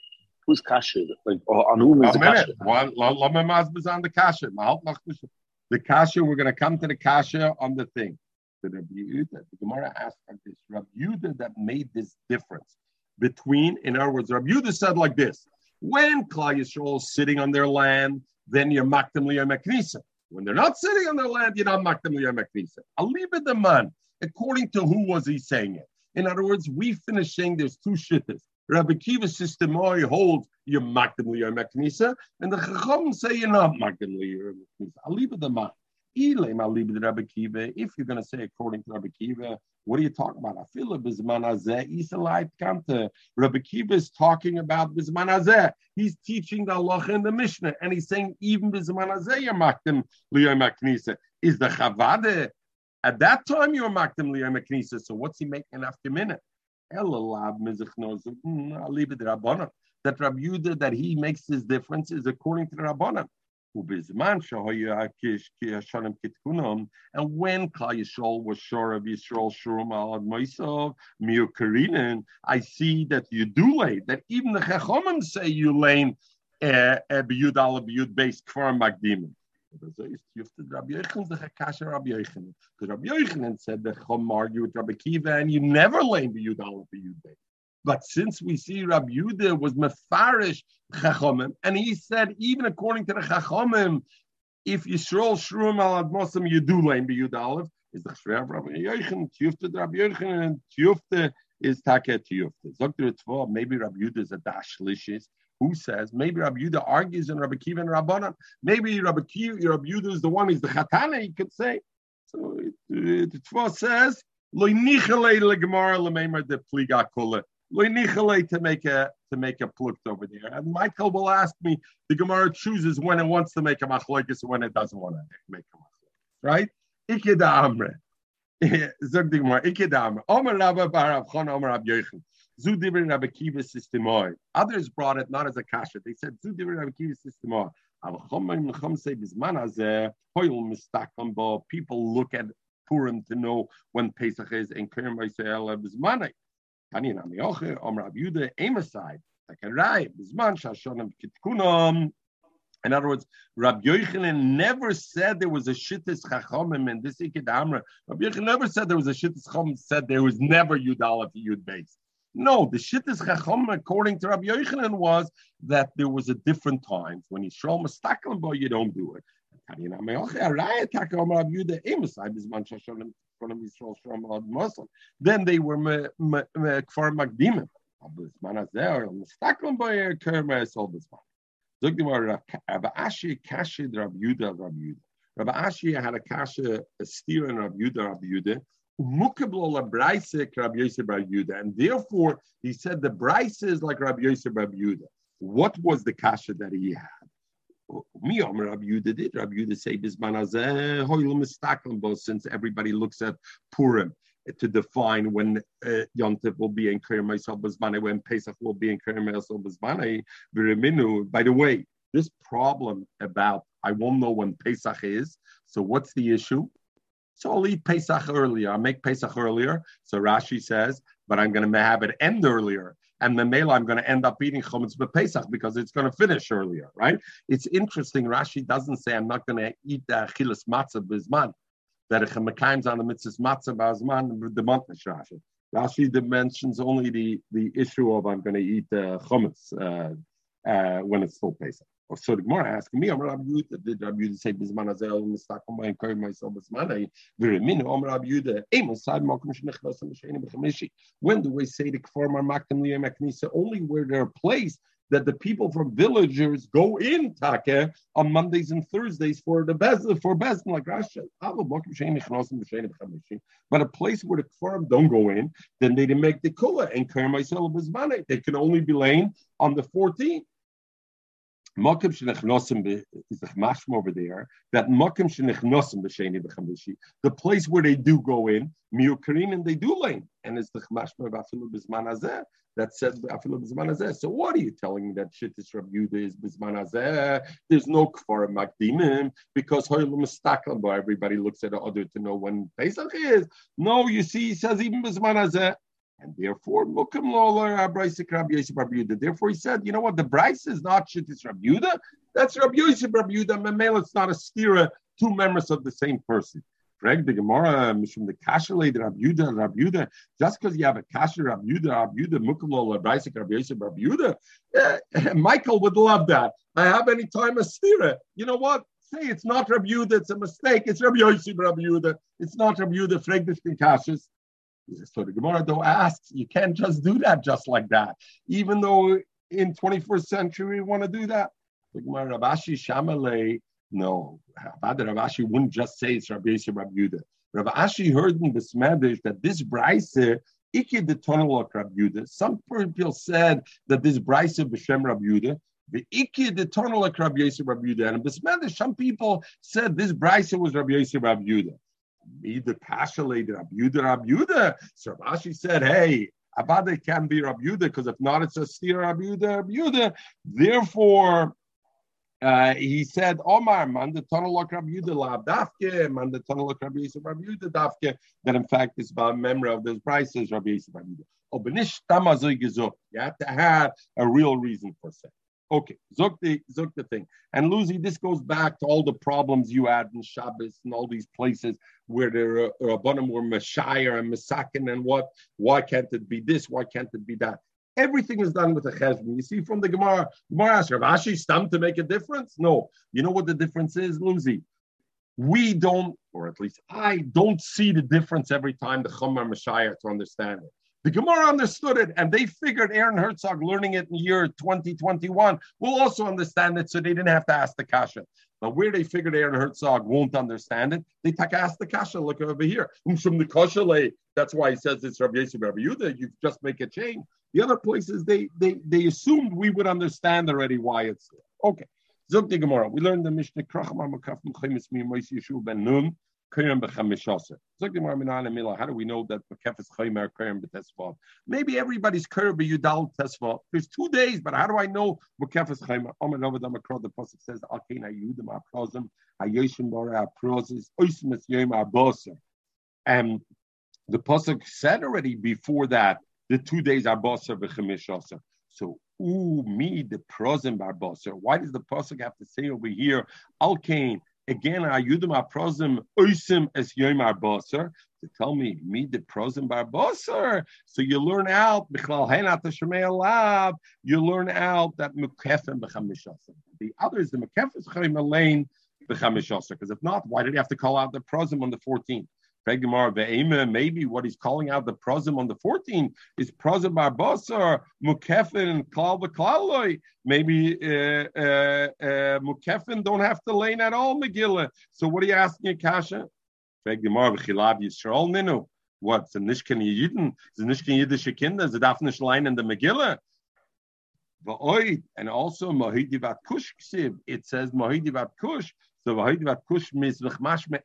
Who's kasher? Like, on whom is the kasher? One, on the kasher. The kasher, we're going to come to the kasher on the thing the Rabbi Yehuda. The Gemara asked like this: Rabbi Yehuda that made this difference between, in other words, Rabbi Yehuda said like this: When Klal Yisrael is sitting on their land, then you're makdim liyam When they're not sitting on their land, you're not makdim liyam I'll leave it the man. According to who was he saying it? In other words, we finish saying there's two shittas. Rabbi Kiva's system holds you're makdim liyam and the Chacham say you're not makdim liyam I'll leave it the man. If you're going to say according to Rabbi Kiva, what are you talking about? I feel. Rabbi Kiva is talking about bizman He's teaching the Allah in the Mishnah, and he's saying even bizman hazeh you're makdim liyom Is the chavade at that time you're makdim liyom So what's he making after minute? Hmm. That Rabbi Yudah, that he makes his difference is according to the Rabbanan. And when Klal Yisrael was sure of Yisrael Shurum al Moisav, Miukarinen, I see that you do lay, that even the Chachomim say you lay eh, eh, biyud al biyud based kfar magdimin. Rabbi Yochanan said the Chom argue with Rabbi Kiva, and you never lay biyud al biyud based. But since we see Rabbi Yudah was mefarish chachomim, and he said even according to the chachomim, if Yisrael shrum al admosam you do lame be Yud is the Shrev Rabbi Yochanan Tiyufta Rabbi Yochanan and Tiyufta is Taket Tiyufta. Dr. Tzva, maybe Rabbi Yudah is a dash lishis. Who says maybe Rabbi Yudah argues in Rabbi Kiva and Rabbanan? Maybe Rabbi Kiva, Rabbi Yudah is the one. He's the Chatana. He could say. So the Tzva says. Lo nichale le gemara le de pliga to make a to make a plucked over there. And Michael will ask me, the Gemara chooses when it wants to make a machlokes and when it doesn't want to make a machlokes, right? Ike da amre. Zog the Gemara, Ike da amre. Omer Rabba bar Rav Chon, Omer Rab Yochanan. Zu divin Rabbi Kiva systemoi. Others brought it not as a kasha. They said Zu divin Rabbi Kiva systemoi. People look at Purim to know when Pesach is and Kerem Yisrael Bizmanai. Om Takarai, Bizman, Shashonim Kitkunam. In other words, Rabbi Yochanan never said there was a shittis chachamim and this ikid amra. Rabbi Yochanan never said there was a shittis chacham. Said there was never yud aleph yud base. No, the shittis chacham according to Rabbi Yochanan was that there was a different times when Yisrael mistaken boy you don't do it. Tanina Meoche, Araya Taka Emesai, Bizman Kolam Yisrael Shom Ad Then they were Kfar Magdimim. Bizman Azeh, Mustaklum Boyer, Bizman. The Rabbi Ashi, Kashid, Ashi had a kasha, a steer in Rabbi Yuda, Rabbi Yuda. And therefore, he said the Bryce is like Rabbi Yosef Rabbi Yuda. What was the kasha that he had? Me, Rabbi Yuda did. Rabbi Yuda say, since everybody looks at Purim to define when uh, Yom will be in Kirim Yisrael when Pesach will be in Kirim Yisrael Bazmane, By the way, this problem about I won't know when Pesach is. So what's the issue? So I'll eat Pesach earlier. I'll make Pesach earlier. So Rashi says, but I'm going to have it end earlier. And Memela, I'm going to end up eating Chometz Pesach because it's going to finish earlier, right? It's interesting. Rashi doesn't say I'm not going to eat the Achilas Matzah Bizman that chemikaims on the mitzvahs matzah bazman the month Rashi. Rashi mentions only the the issue of I'm going to eat uh, chumetz uh, uh, when it's still Pesach. So the Gemara asking me, Amar Rabbi Yudah, did Rabbi Yudah say Bizman Azel Mistakom by encourage myself Bizman? Very min Amar Rabbi Yudah. Uh, Amos side Malcolm Shenichnas and Meshayim B'Chamishi. When do we say the Kfar Marmaktim Liyam Aknisa? Only where they're placed that the people from villagers go in Take on Mondays and Thursdays for the best for best like Russia. But a place where the farm don't go in, then they didn't make the kula and Kerem They can only be laying on the 14th. Mokim shenechnosim is the mashma over there. That mokim shenechnosim b'sheni b'chamishi, the place where they do go in, miukarin and they do lane, and it's the mashma of afilu b'zman hazeh that said afilu b'zman hazeh. So what are you telling me that shittis Rab Yuda is b'zman hazeh? There's no kfar makdimim because hoylum Everybody looks at the other to know when Pesach is. No, you see, he says even b'zman hazeh. And therefore, Mukum Lola Rabbiuda. Therefore, he said, you know what? The Bryce is not Shittis Rabbi Yuda. That's Rabbi Yosef Rabbi Yuda. Memel, it's not a stira, two members of the same person. Greg the Gemara from the Kasha lady Rabbi Yuda Rabbi Yuda. Just because you have a Kasha Rabbi Yuda Rabbi Yuda Mukamlo Bryce Rabbi Yosef Rabbi Yuda, uh, Michael would love that. I have any time a stira. You know what? Say it's not Rabbi. It's a mistake. It's Rabbi Yosef Rabbi Yuda. It's not Rabbi Yuda. Freg the Kashas. So the Gemara though asks, you can't just do that just like that, even though in 21st century we want to do that. The Gemara Rabashi Shamale, no, Rabashi wouldn't just say it's Rabbi Yisrael Rabbi Yudah. Rabashi heard in the Smedish that this Bryce, Iki the tunnel of Rabbi. Some people said that this Bryce B'Shem Rabbi Yudah, the Iki the tunnel of Rabbi Yisrael Rabbi Yudah. And in the Smedish, some people said this Bryce was Rabbi Yisrael Rabbi Yudah either Kasha lady Rabbi Yuda, Rabbi Yuda. So Rashi said, hey, Abada can be Rabbi Yuda because if not, it's a steer Rabbi Yuda, Rabbi Yuda. Therefore, uh, he said, Omar, man the tunnel of Rabbi Yuda lab dafke, man the tunnel of Rabbi Yisrael Rabbi Yuda dafke, that in fact is about memory of those prices, Rabbi Yisrael Rabbi Yuda. Oh, you have to have a real reason for saying. Okay, zok the zok the thing. And Lucy, this goes back to all the problems you had in Shabbos and all these places where the Rabbanim were Messiah and Masakin and what? Why can't it be this? Why can't it be that? Everything is done with a cheshbon. You see from the Gemara, Gemara asks, Rav Ashi stam to make a difference? No. You know what the difference is, Lucy? We don't, or at least I don't see the difference every time the Chomer Messiah to understand it. The Gemara understood it, and they figured Aaron Herzog learning it in year 2021 will also understand it, so they didn't have to ask the kasha. But where they figured Aaron Herzog won't understand it, they take ask the kasha. Look over here. From the kasha that's why he says it's Rabbi Rabbi Yuda. You just make a chain. The other places they they they assumed we would understand already why it's there. Okay. The Gemara. We learned the Mishnah Kracham Makaf Yeshua Ben Nun How do we know that? Maybe everybody's Kayim B'Yudal Tesva. There's two days, but how do I know the pasuk says Alkein Aboser. And the pasuk said already before that the two days are Boser B'Chamishasa. So ooh, me, the prozim barboser. Why does the pasuk have to say over here, Alkain, again, ayudim aprozim oisim es yom arboser? To tell me, me, the prozim barboser. So you learn out, you learn out that mukefim b'chamishasim. The other is the mukefim chayim alain b'chamishasim. Because if not, why did he have to call out the prozim on the 14th? Maybe what he's calling out the prosim on the 14th is prozim barbasa, mukefin, and klal v'klaloi. Maybe uh, uh, uh, mukefin don't have to lane at all, Megillah. So what are you asking, Kasha? Yisrael ninu. What? The Nishkan Yidden? The Nishkan Yiddische Kinder? The Daphnish line in the Megillah? And also Mahidivat Kush It says Mahidivat Kush. So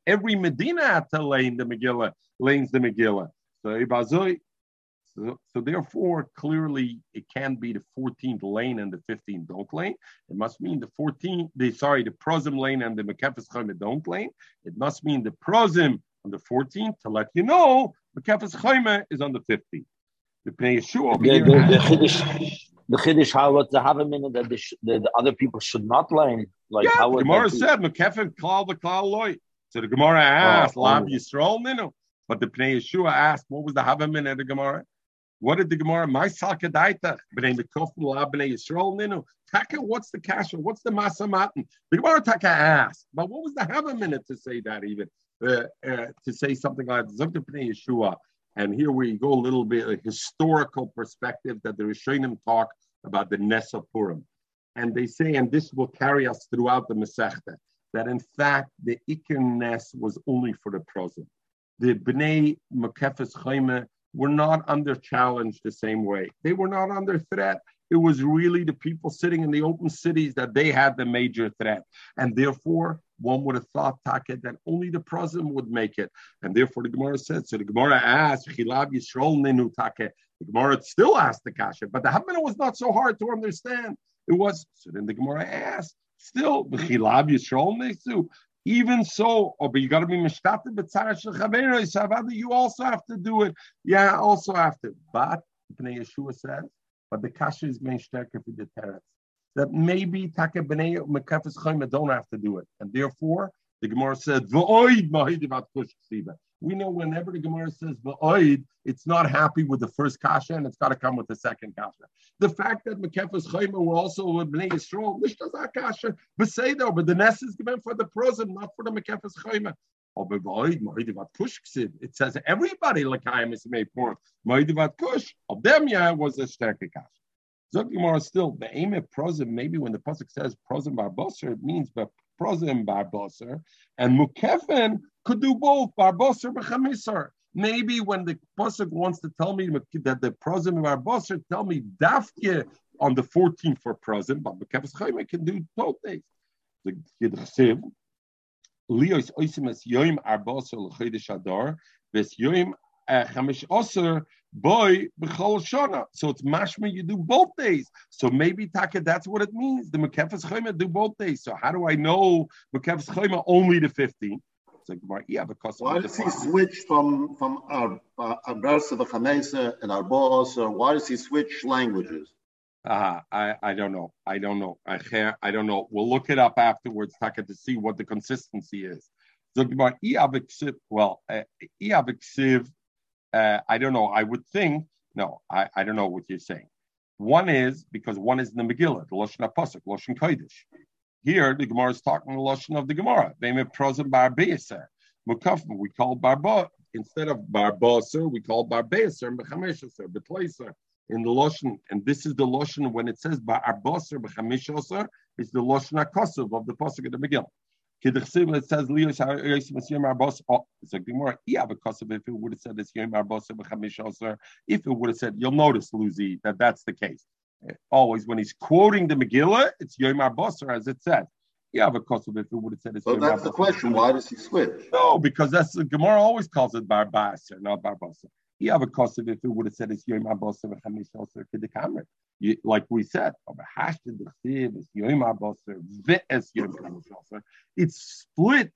every Medina to lane the Megillah, lanes the Megillah. So, so, so therefore, clearly it can't be the 14th lane and the 15th don't lane. It must mean the 14th, the sorry, the Prozim lane and the Mekefes Chayme don't lane. It must mean the Prozim on the 14th to let you know Mekefes Chayme is on the 15th. The Pnei Yeshua the, the, the Chiddush, how what's the have a minute that the, the, the, other people should not lane? Like yeah, how the Gemara said, "Mekefin klal v'klal loy." So the Gemara asked, oh, "Lab Yisrael minu," but the Pnei Yeshua asked, "What was the have a minute of the Gemara?" What did the Gemara? My salkadaita b'nei mekofim lab b'nei Yisrael minu. Taka, what's the kasha? What's the masamatin? The Gemara Taka asked, but what was the have a minute to say that even uh, uh, to say something like Zok Pnei Yeshua? And here we go a little bit a historical perspective that the Rishonim talk about the Nesa Purim. And they say, and this will carry us throughout the Masechta, that in fact the Iker Nes was only for the present. The Bnei Mekefes Chaime were not under challenge the same way. They were not under threat. It was really the people sitting in the open cities that they had the major threat. And therefore, one would have thought Taka that only the Prozim would make it. And therefore the Gemara said, so the Gemara asked, Chilab Yisrael Ninu Taka. The Gemara still asked the Kasha, but the Havana was not so hard to understand. It was, so then the Gemara asked, still, Chilab Yisrael Nesu. Even so, oh, but you got to be mishtated b'tzara You also have to do it. Yeah, also have to. But Pnei Yeshua says, but the kasha is main stärker for the teretz. That maybe taka b'nei mekafes chayma don't have to do it, and therefore the Gemara said v'oid mahidivat kush We know whenever the Gemara says v'oid, it's not happy with the first kasha, and it's got to come with the second kasha. The fact that mekafes chayma were also bnei Yisrael, nishtaz kasha b'seido, but the nest is given for the prozim, not for the mekafes chayma. It says everybody Lakayim is made for Moedivat Kush. Of them, yeah, was a Sterke Kash. Still, the aim of prozim, maybe when the Pasuk says prozim bar boser, it means but prozim bar boser. And mukefen could do both, bar boser b'chamisar. Maybe when the Pasuk wants to tell me that the prozim bar boser, tell me dafke on the 14th for prozim, but mukefes chayim can do both days. The Yidchsiv, Leos oisimas yoim arbos l'chodesh adar, ves yoim uh, chamish oser boy b'chol shana. So it's mashma you do both days. So maybe taka that's what it means. The mekefes chayma do both days. So how do I know mekefes chayma only the 15? It's like, yeah, because why does he switch from from our Arbarsa the Chamesa and Arbos? Why does he switch languages? Uh, I, I don't know. I don't know. I can't, I don't know. We'll look it up afterwards, Taka, to see what the consistency is. Well, uh, uh, I don't know. I would think, no, I, I don't know what you're saying. One is because one is in the Megillah, the Lashon Apostle, Lashon Kodesh. Here, the Gemara is talking the Lashon of the Gemara. We call Barba, instead of Barboser, we call Barbeser, Mechameshaser, Betleser in the Lashon, and this is the Lashon when it says Ba'arboser b'chamishoser, it's the Lashon HaKosuv of the Pasuk of the Megillah. It says Leo Oh, it's a Gemara. Yeah, because of if it would have said it's Yom Arbosa If it would have said, you'll notice, Luzi, that that's the case. Always when he's quoting the Megillah, it's Yom Arbosa as it says. Yeah, because of if it would have said it's. So that's the question. Why does he switch? No, because that's the Gemara always calls it Barbasa, not Barbasa. Yeah, because of if it would have said it's Yom Arbosa v'chamish also kedekamer. Like we said, it's split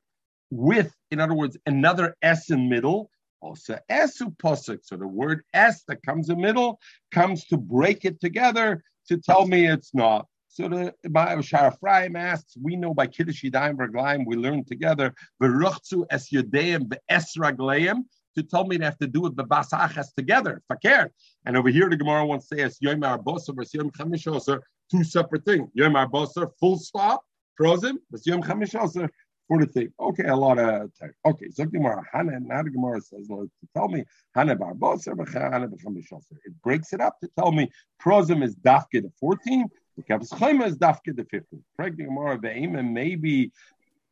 with, in other words, another S in middle. Also, esu posuk. So the word S that comes in middle comes to break it together to tell me it's not. So the Sharafraim asks, we know by Kiddush Yidayim Raglaim, we learn together, V'ruchzu es Yudeim be'es Ragleim, to tell me to have to do it bebasachas together, fakir. And over here, the Gemara wants to say it's Yom Arbosa versus Yom Chamishoser, two separate things. Yom Arbosa, full stop, frozen, but Yom Chamishoser for the thing. Okay, a lot of time. Okay, so Gemara, Hana, now the Gemara says, to tell me Hana Barbosa, Hana Chamishoser. It breaks it up to tell me Prozim is Dafke the 14th, the Kappas Chayma is Dafke the 15th. Pregnant Gemara, and maybe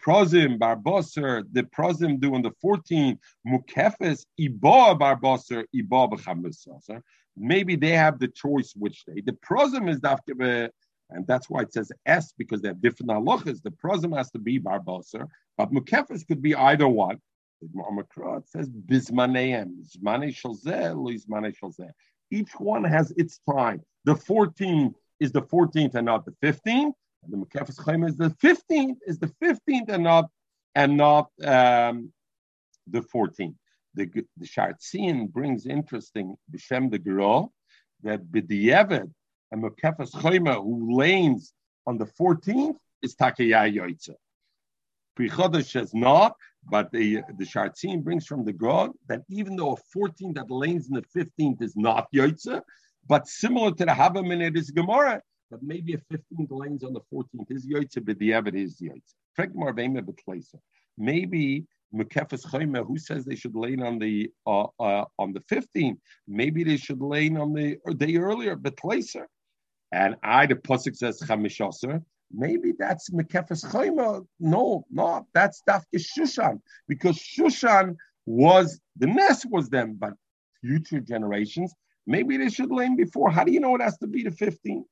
Prozim, Barboser, the Prozim doing the 14, Mukefes, Iboa Barboser, Iboa B'chamesaser. Maybe they have the choice which day. The Prozim is Dafke, and that's why it says S, because they have different halachas. The Prozim has to be Barboser, but Mukefes could be either one. It says Bismaneim, Zmane Shalzeh, Shalzeh. Each one has its time. The 14th is the 14th and not the 15th. The Mekefes Chaim is the 15th, is the 15th and not and not um, the 14th. The, the Shartzian brings interesting B'Shem the Gero that B'Diyevet and Mekefes Chaim who lanes on the 14th is Takaya Yoitza. Prichodesh says not, but the the Shartzin brings from the God that even though a 14 that lanes in the 15th is not Yoitza, but similar to the Havamin, it is Gemara, but maybe a 15th lanes on the 14th is Yoitza, but the Evid is Yoitza. Maybe Mekefes Chayme, who says they should lane on the uh, uh, on the 15th? Maybe they should lane on the day earlier, Betlaser. And I, the Pusik says Chamishoser. Maybe that's Mekefes Chayme. No, no, that's Dafke Shushan. Because Shushan was, the nest was them, but future generations, maybe they should lane before. How do you know it has to be the 15th?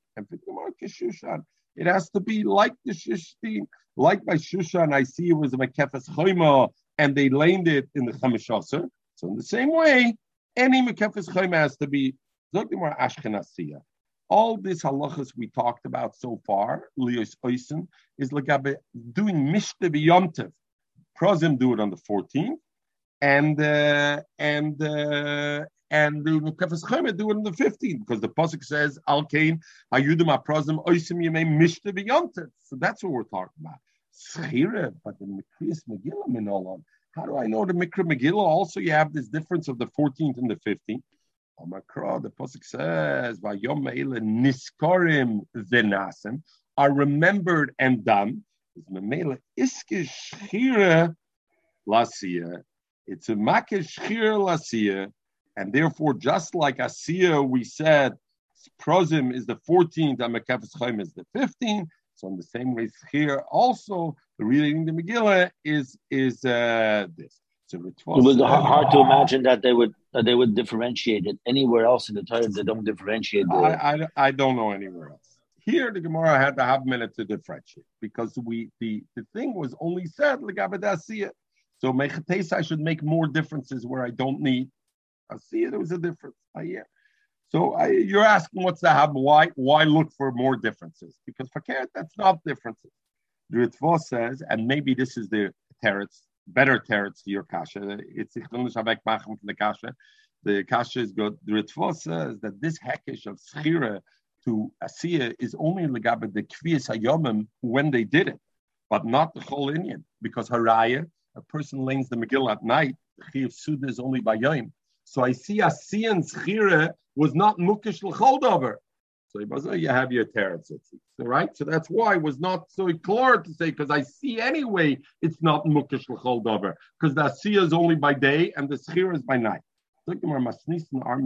It has to be like the Shishtin, like by Shushan. I see it was a Mekefes Choyma, and they laid it in the Chamishasar. So in the same way, any Mekefes Choyma has to be Zogdimar Ashkenasiya. All these halachas we talked about so far, Leos Oisen, is like doing Mishte B'yomtev. Prozim do it on the 14th, and uh, and uh, and the Kefes Chomer do it on the 15th because the pasuk says Al Kain Hayudim Aprazim Oisim Yemei Mishta B'Yontet. So that's what we're talking about. Schira, but the Mikrias Megillah Minolam. How do I know the Mikra Megillah? Also, you have this difference of the 14th and the 15th. Omakra, the pasuk says Vayom Meila Niskorim Venasim are remembered and done. It's a Makish Schira Lasia and therefore, just like Asiya, we said Prozim is the 14th and Mekefes Chaim is the 15th. So in the same way here, also the reading the Megillah is is uh, this. So it was hard to imagine that they would that they would differentiate it anywhere else in the Torah. They don't differentiate. The... I, I, I don't know anywhere else. Here, the Gemara had to have a minute to differentiate because we the the thing was only said legabedasiya. So mechates, I should make more differences where I don't need. I see it. There was a difference. I hear. So I, you're asking what's the hab? Why why look for more differences? Because for fakir that's not differences. The Ritva says, and maybe this is the teretz, better teretz to your kasha. It's from the kasha. The kasha is good. The Ritva says that this hekesh of schira to asiya is only legabe the kviyas hayomim when they did it, but not the whole Indian because haraya, a person lays the Megillah at night. The of suda is only by yom. So I see a Schire was not Mukish L'choldover. So oh, you have your. So right, so that's why it was not so clear to say because I see anyway it's not mukish l'choldover because the asiya is only by day and the schir is by night. Our Mishnah. Our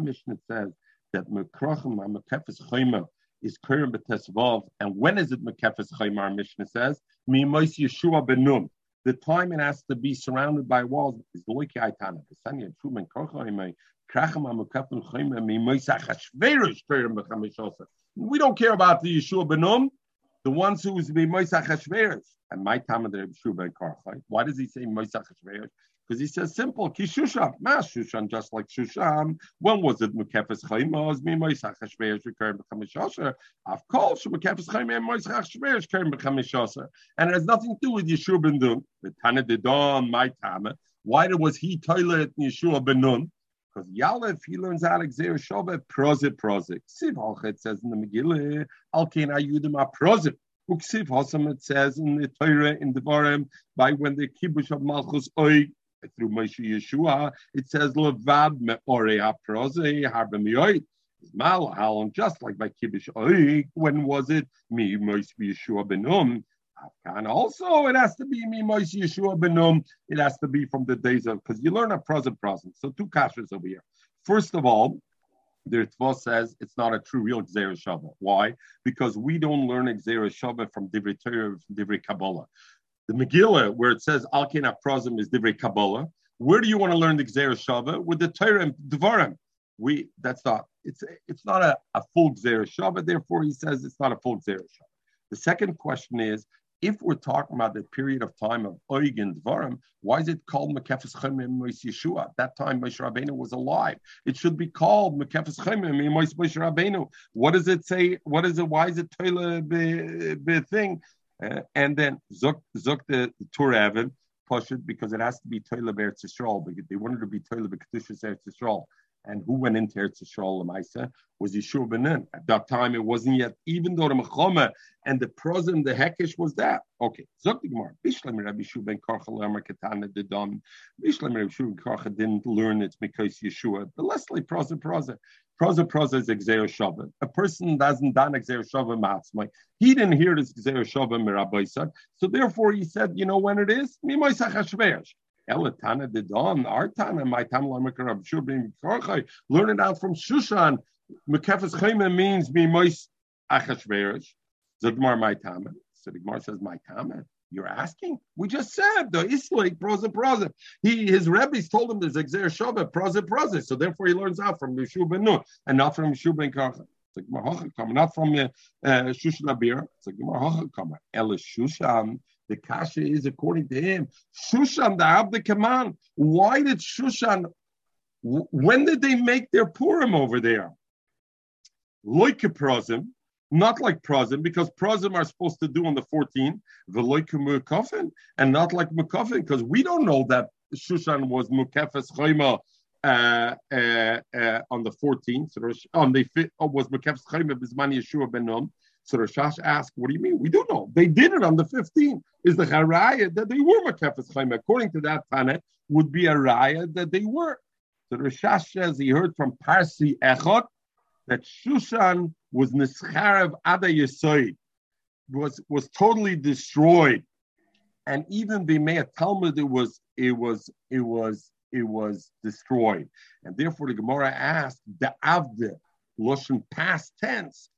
Mishnah says that mekrachim mekefes chayma is kurim b'tesvav, and when is it mekefes chayma? Our Mishnah says Mimois Yeshua Benum. The time it has to be surrounded by walls is Truman Korchoimai. We don't care about the Yeshua Benum, the ones who is Moisach Hashveres. And my time of the Yeshua Ben Karchai. Why does he say Moisach Hashveres? Because he says simple, Kishushan, Mas Shushan, just like Shushan. When was it Mekefes Chaimos, oh, me Moisach Hashveres, Rekern Bechamishosher? Of course, Mekefes Chaim and Moisach Hashveres, Kern Bechamishosher. And it has nothing to do with Yeshua Ben Nun. The Tana de Don, my Tama. Why was he toilet Yeshua Ben Nun? Because Yalef, he learns out Xer Shabbat, prozit, prozit. Siv Halchet says in the Megillah, Alkein Ayudim are prozit. Uksiv Hosam, it says in the Torah, in the Barim, by when the Kibush of Malchus Oig, through Moshe Yeshua, it says Levad Me'ore HaProze Harba Miyoit. Mal and just like by Kibush Oig, when was it? Me Moshe Yeshua Benum. And also, it has to be me Moshe Yeshua Benum. It has to be from the days of because you learn a present present. So two kashas over here. First of all, the Ritva says it's not a true real Gzera Shabbat. Why? Because we don't learn Gzera Shabbat from Divrei Torah, from Divrei Kabbalah. The Megillah, where it says Al Ken Prozim is Divrei Kabbalah. Where do you want to learn the Gzera Shabbat? With the Torah and Devarim. We that's not it's it's not a, a full Gzera Shabbat. Therefore, he says it's not a full Gzera Shabbat. The second question is if we're talking about the period of time of Oig and Dvarim, why is it called Mekefes Chemim Mois Yeshua? At that time, Moshe Rabbeinu was alive. It should be called Mekefes Chemim Mois Moshe Rabbeinu. What does it say? What is it? Why is it Toila be, be thing? Uh, and then Zuk Zuk the, the Tur Evan, Pashut, because it has to be Toila Be'eretz Yisrael, because they wanted to be Toila Be'kedushas Eretz Yisrael and who went into Eretz Yisrael Lamaisa was Yeshua Benin. At that time, it wasn't yet, even though the Mechoma and the Prozim, the Hekesh was that. Okay, Zok the Gemara. Bishlam Rabbi Yeshua ben Karcha Lamar Katana Dedam. Bishlam Rabbi Yeshua ben Karcha didn't learn it because Yeshua. But let's like Proza Proza. Proza is Exer Shabbat. A person doesn't done Exer Shabbat Matzmai. He didn't hear this Exer Shabbat Mirabaisa. So therefore, he said, you know when it is? Mimoisach Hashvesh. Elatana the Don, our Tana, my Tamla Shubim Korchai, learn it out from Shushan. Mekefes Chayma means me mois achashverish. My Tama. So the Gemara says, my Tama. You're asking? We just said the Islay proza proza. He his rabbis told him there's exer shabbat proza proza. So therefore he learns out from Yeshua ben Nun and not from Yeshua ben Karcha. It's like Gemara not from uh, Shushan Abir. It's like Gemara El Shushan the kasha is according to him. Shushan, the Abd Kaman. Why did Shushan? When did they make their Purim over there? Like Prozim, not like Prozim, because Prozim are supposed to do on the 14th, the Loike Mukafin, and not like Mukafin, because we don't know that Shushan was Mukefes Chayma uh, uh, uh, on the 14th, on the oh, was Mekefes Chayma Bizman Yeshua Ben Nun. So Rashash asked, what do you mean? We do know. They did it on the 15th. Is the haraya that they were Makefes Chaim? According to that Tana, would be a raya that they were. So Rashash says he heard from Parsi Echot that Shushan was Nischarev Ada Yesoid, was, was totally destroyed. And even Bimei Talmud, it was, it was, it was, it was destroyed. And therefore the Gemara asked, the Avde, Loshen past tense,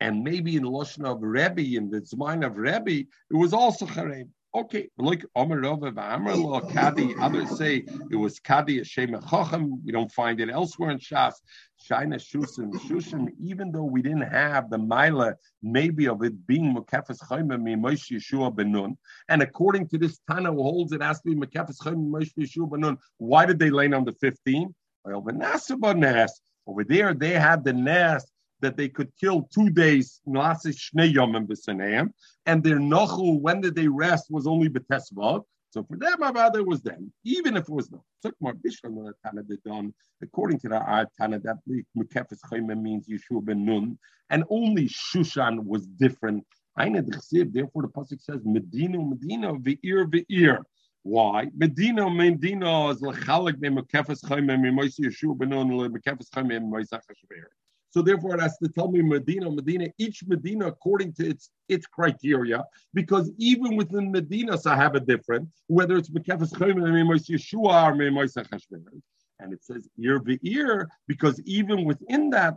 and maybe in the Lashon of Rebbe, in the Zman of Rebbe, it was also Chareb. Okay, like Omer Rova Amar Kadi, others say it was Kadi Hashem Chacham. We don't find it elsewhere in Shas. Shaina Shusim, Shusim, even though we didn't have the Mila, maybe of it being Mekefes Chaimim Moshe Yeshua Benun. And according to this Tana who holds it has to be Mekefes Chaimim Moshe Yeshua Benun, why did they lay on the 15? Over there, they had the nest that they could kill two days, and their nochul, when did they rest, was only betesvah. So for them, father was them, even if it was not. According to the Tana, that Mekefes Chayma means Yeshua ben Nun, and only Shushan was different. Therefore, the pasuk says Medina, Medina, ve'ir, ve'ir. Why? Medina, Medina is lechalik Mekefes Chayma, Yeshua ben Nun, Mekefes Chayma, Moisach so therefore, it has to tell me Medina, Medina, each Medina according to its its criteria, because even within Medinas I have a different, whether it's Mekefes Chayim, Yeshua, or And it says ear ear because even within that,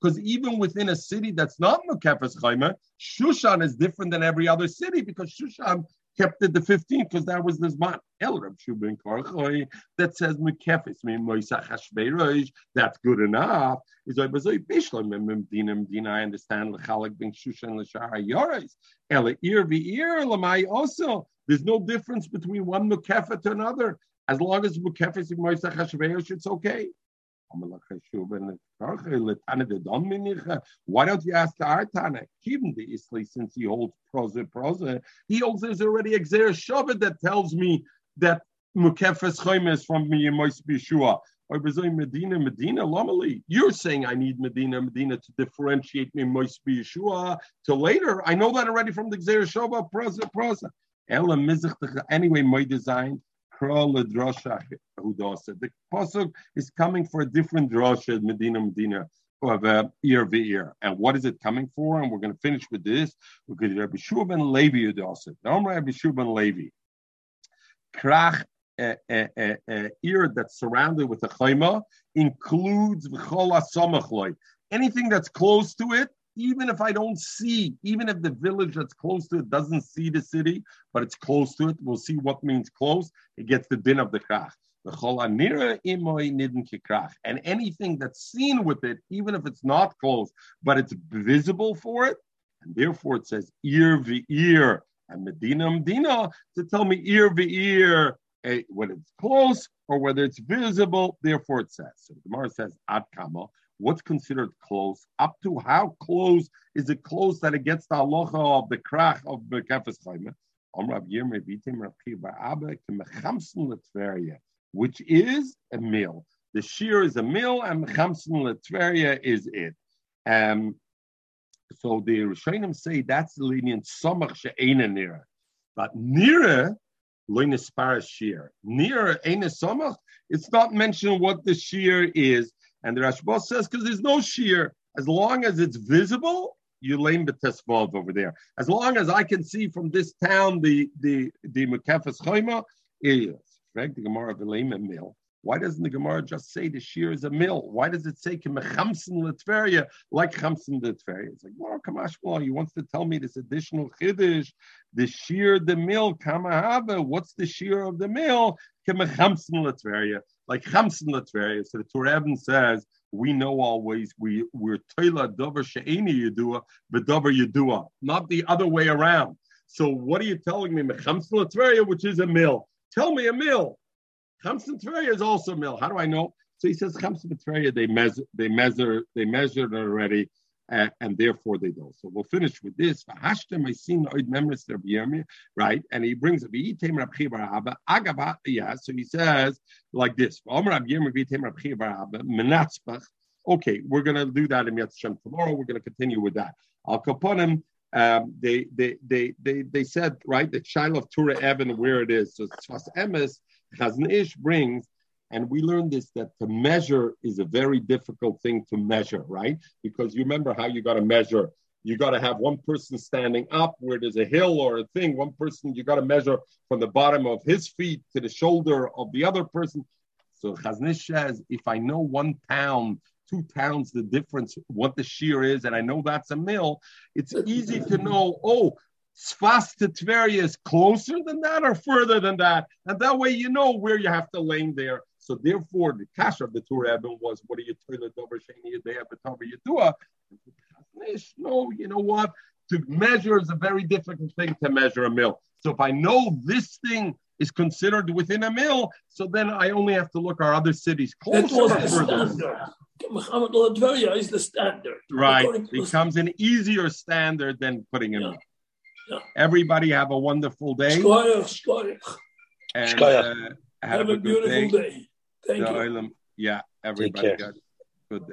because even within a city that's not Mukefes Chayma, Shushan is different than every other city because Shushan kept it the 15th because that was the Zman. El Rab Shubin Korchoy that says Mekefis, Moisach Hashveirosh, that's good enough. Is I was Bishlam, Medina, Medina, I understand, Lechalik ben Shushan, Lashar Yoris. El Ir V'ir, Lamai also. There's no difference between one Mekefet to another. As long as Mekefis and Moisach Hashveirosh, it's okay. Why don't you ask the Artana? Even the Isli, since he holds prosa prosa, he holds there's already a Exer Shabbat that tells me that Mukefes Chaim is from me in Bishua. Or Medina, Medina, Lamali. You're saying I need Medina, Medina to differentiate me Mois Yeshua to later. I know that already from the Xer Shabbat, prosa prosa. Anyway, my design the pasuk is coming for a different drasha, Medina, Medina, of uh, ear ear. And what is it coming for? And we're going to finish with this because Rabbi Shua ben Levi Udasa. Rabbi Shua ben Levi. Krach uh, uh, uh, uh, ear that's surrounded with a chayma includes v'chol asamachloi. anything that's close to it even if I don't see, even if the village that's close to it doesn't see the city, but it's close to it, we'll see what means close. It gets the din of the krach. And anything that's seen with it, even if it's not close, but it's visible for it, and therefore it says ear v ear and Medina Medina to tell me ear v ear eh, whether it's close or whether it's visible. Therefore it says. So the Gemara says ad kama what's considered close, up to how close is it close that it gets the halacha of the krach of the kefes which is a meal. The shear is a meal, and mechamsin letveria is it. Um, so the Rishonim say that's the lenient somach she'ena nira, but nira loinaspara shear. Nira ena somach. It's not mentioned what the shear is. And the Rashba says, because there's no shear, as long as it's visible, you lame betesvav over there. As long as I can see from this town the the the Mekefes Chayma, is right. the Gemara mill. Why doesn't the Gemara just say the shear is a mill? Why does it say kemechamsin letveria like chamsin letveria? It's like, well, Kamashmal, he wants to tell me this additional chiddush, the shear the mill kamahava. What's the shear of the mill? Kemechamsin letveria like Chamsin Latveria. So the Torah says, we know always we we're Toila Dover She'eni Yedua, but Dover Yedua, not the other way around. So what are you telling me? Chamsin Latveria, which is a mill. Tell me a mill. Chamsin Tveria is also a mill. How do I know? So he says Chamsin Tveria, they measure, they measure, they measured already uh, and therefore they don't. So we'll finish with this. Right, and he brings up yeah. So he says like this. Okay, we're to do that in Yatz tomorrow. We're to continue with that. Al Kaponim, um, they, they, they, they, they said, right, the child of Tura Evan, where it is. So Tzfas Emes, Chazon Ish brings and we learned this that to measure is a very difficult thing to measure, right? Because you remember how you got to measure. You got to have one person standing up where there's a hill or a thing. One person, you got to measure from the bottom of his feet to the shoulder of the other person. So Chazon Ish says, if I know one pound, two pounds, the difference, what the shear is, and I know that's a mill, it's easy to know, oh, Sfas to Tveria is closer than that or further than that. And that way you know where you have to lay there. So therefore, the cash of the Torah was, what are you toilet over Shani Yadea B'Tava Yadua? No, you know what? To measure is a very difficult thing to measure a mill. So if I know this thing is considered within a mill, so then I only have to look our other cities closer. That was the standard. Muhammad al is the standard. Right. It becomes an easier standard than putting a yeah. Yeah. Everybody have a wonderful day. And, uh, have, have, a, a beautiful day. day. Thank you. Um, yeah, everybody got good day.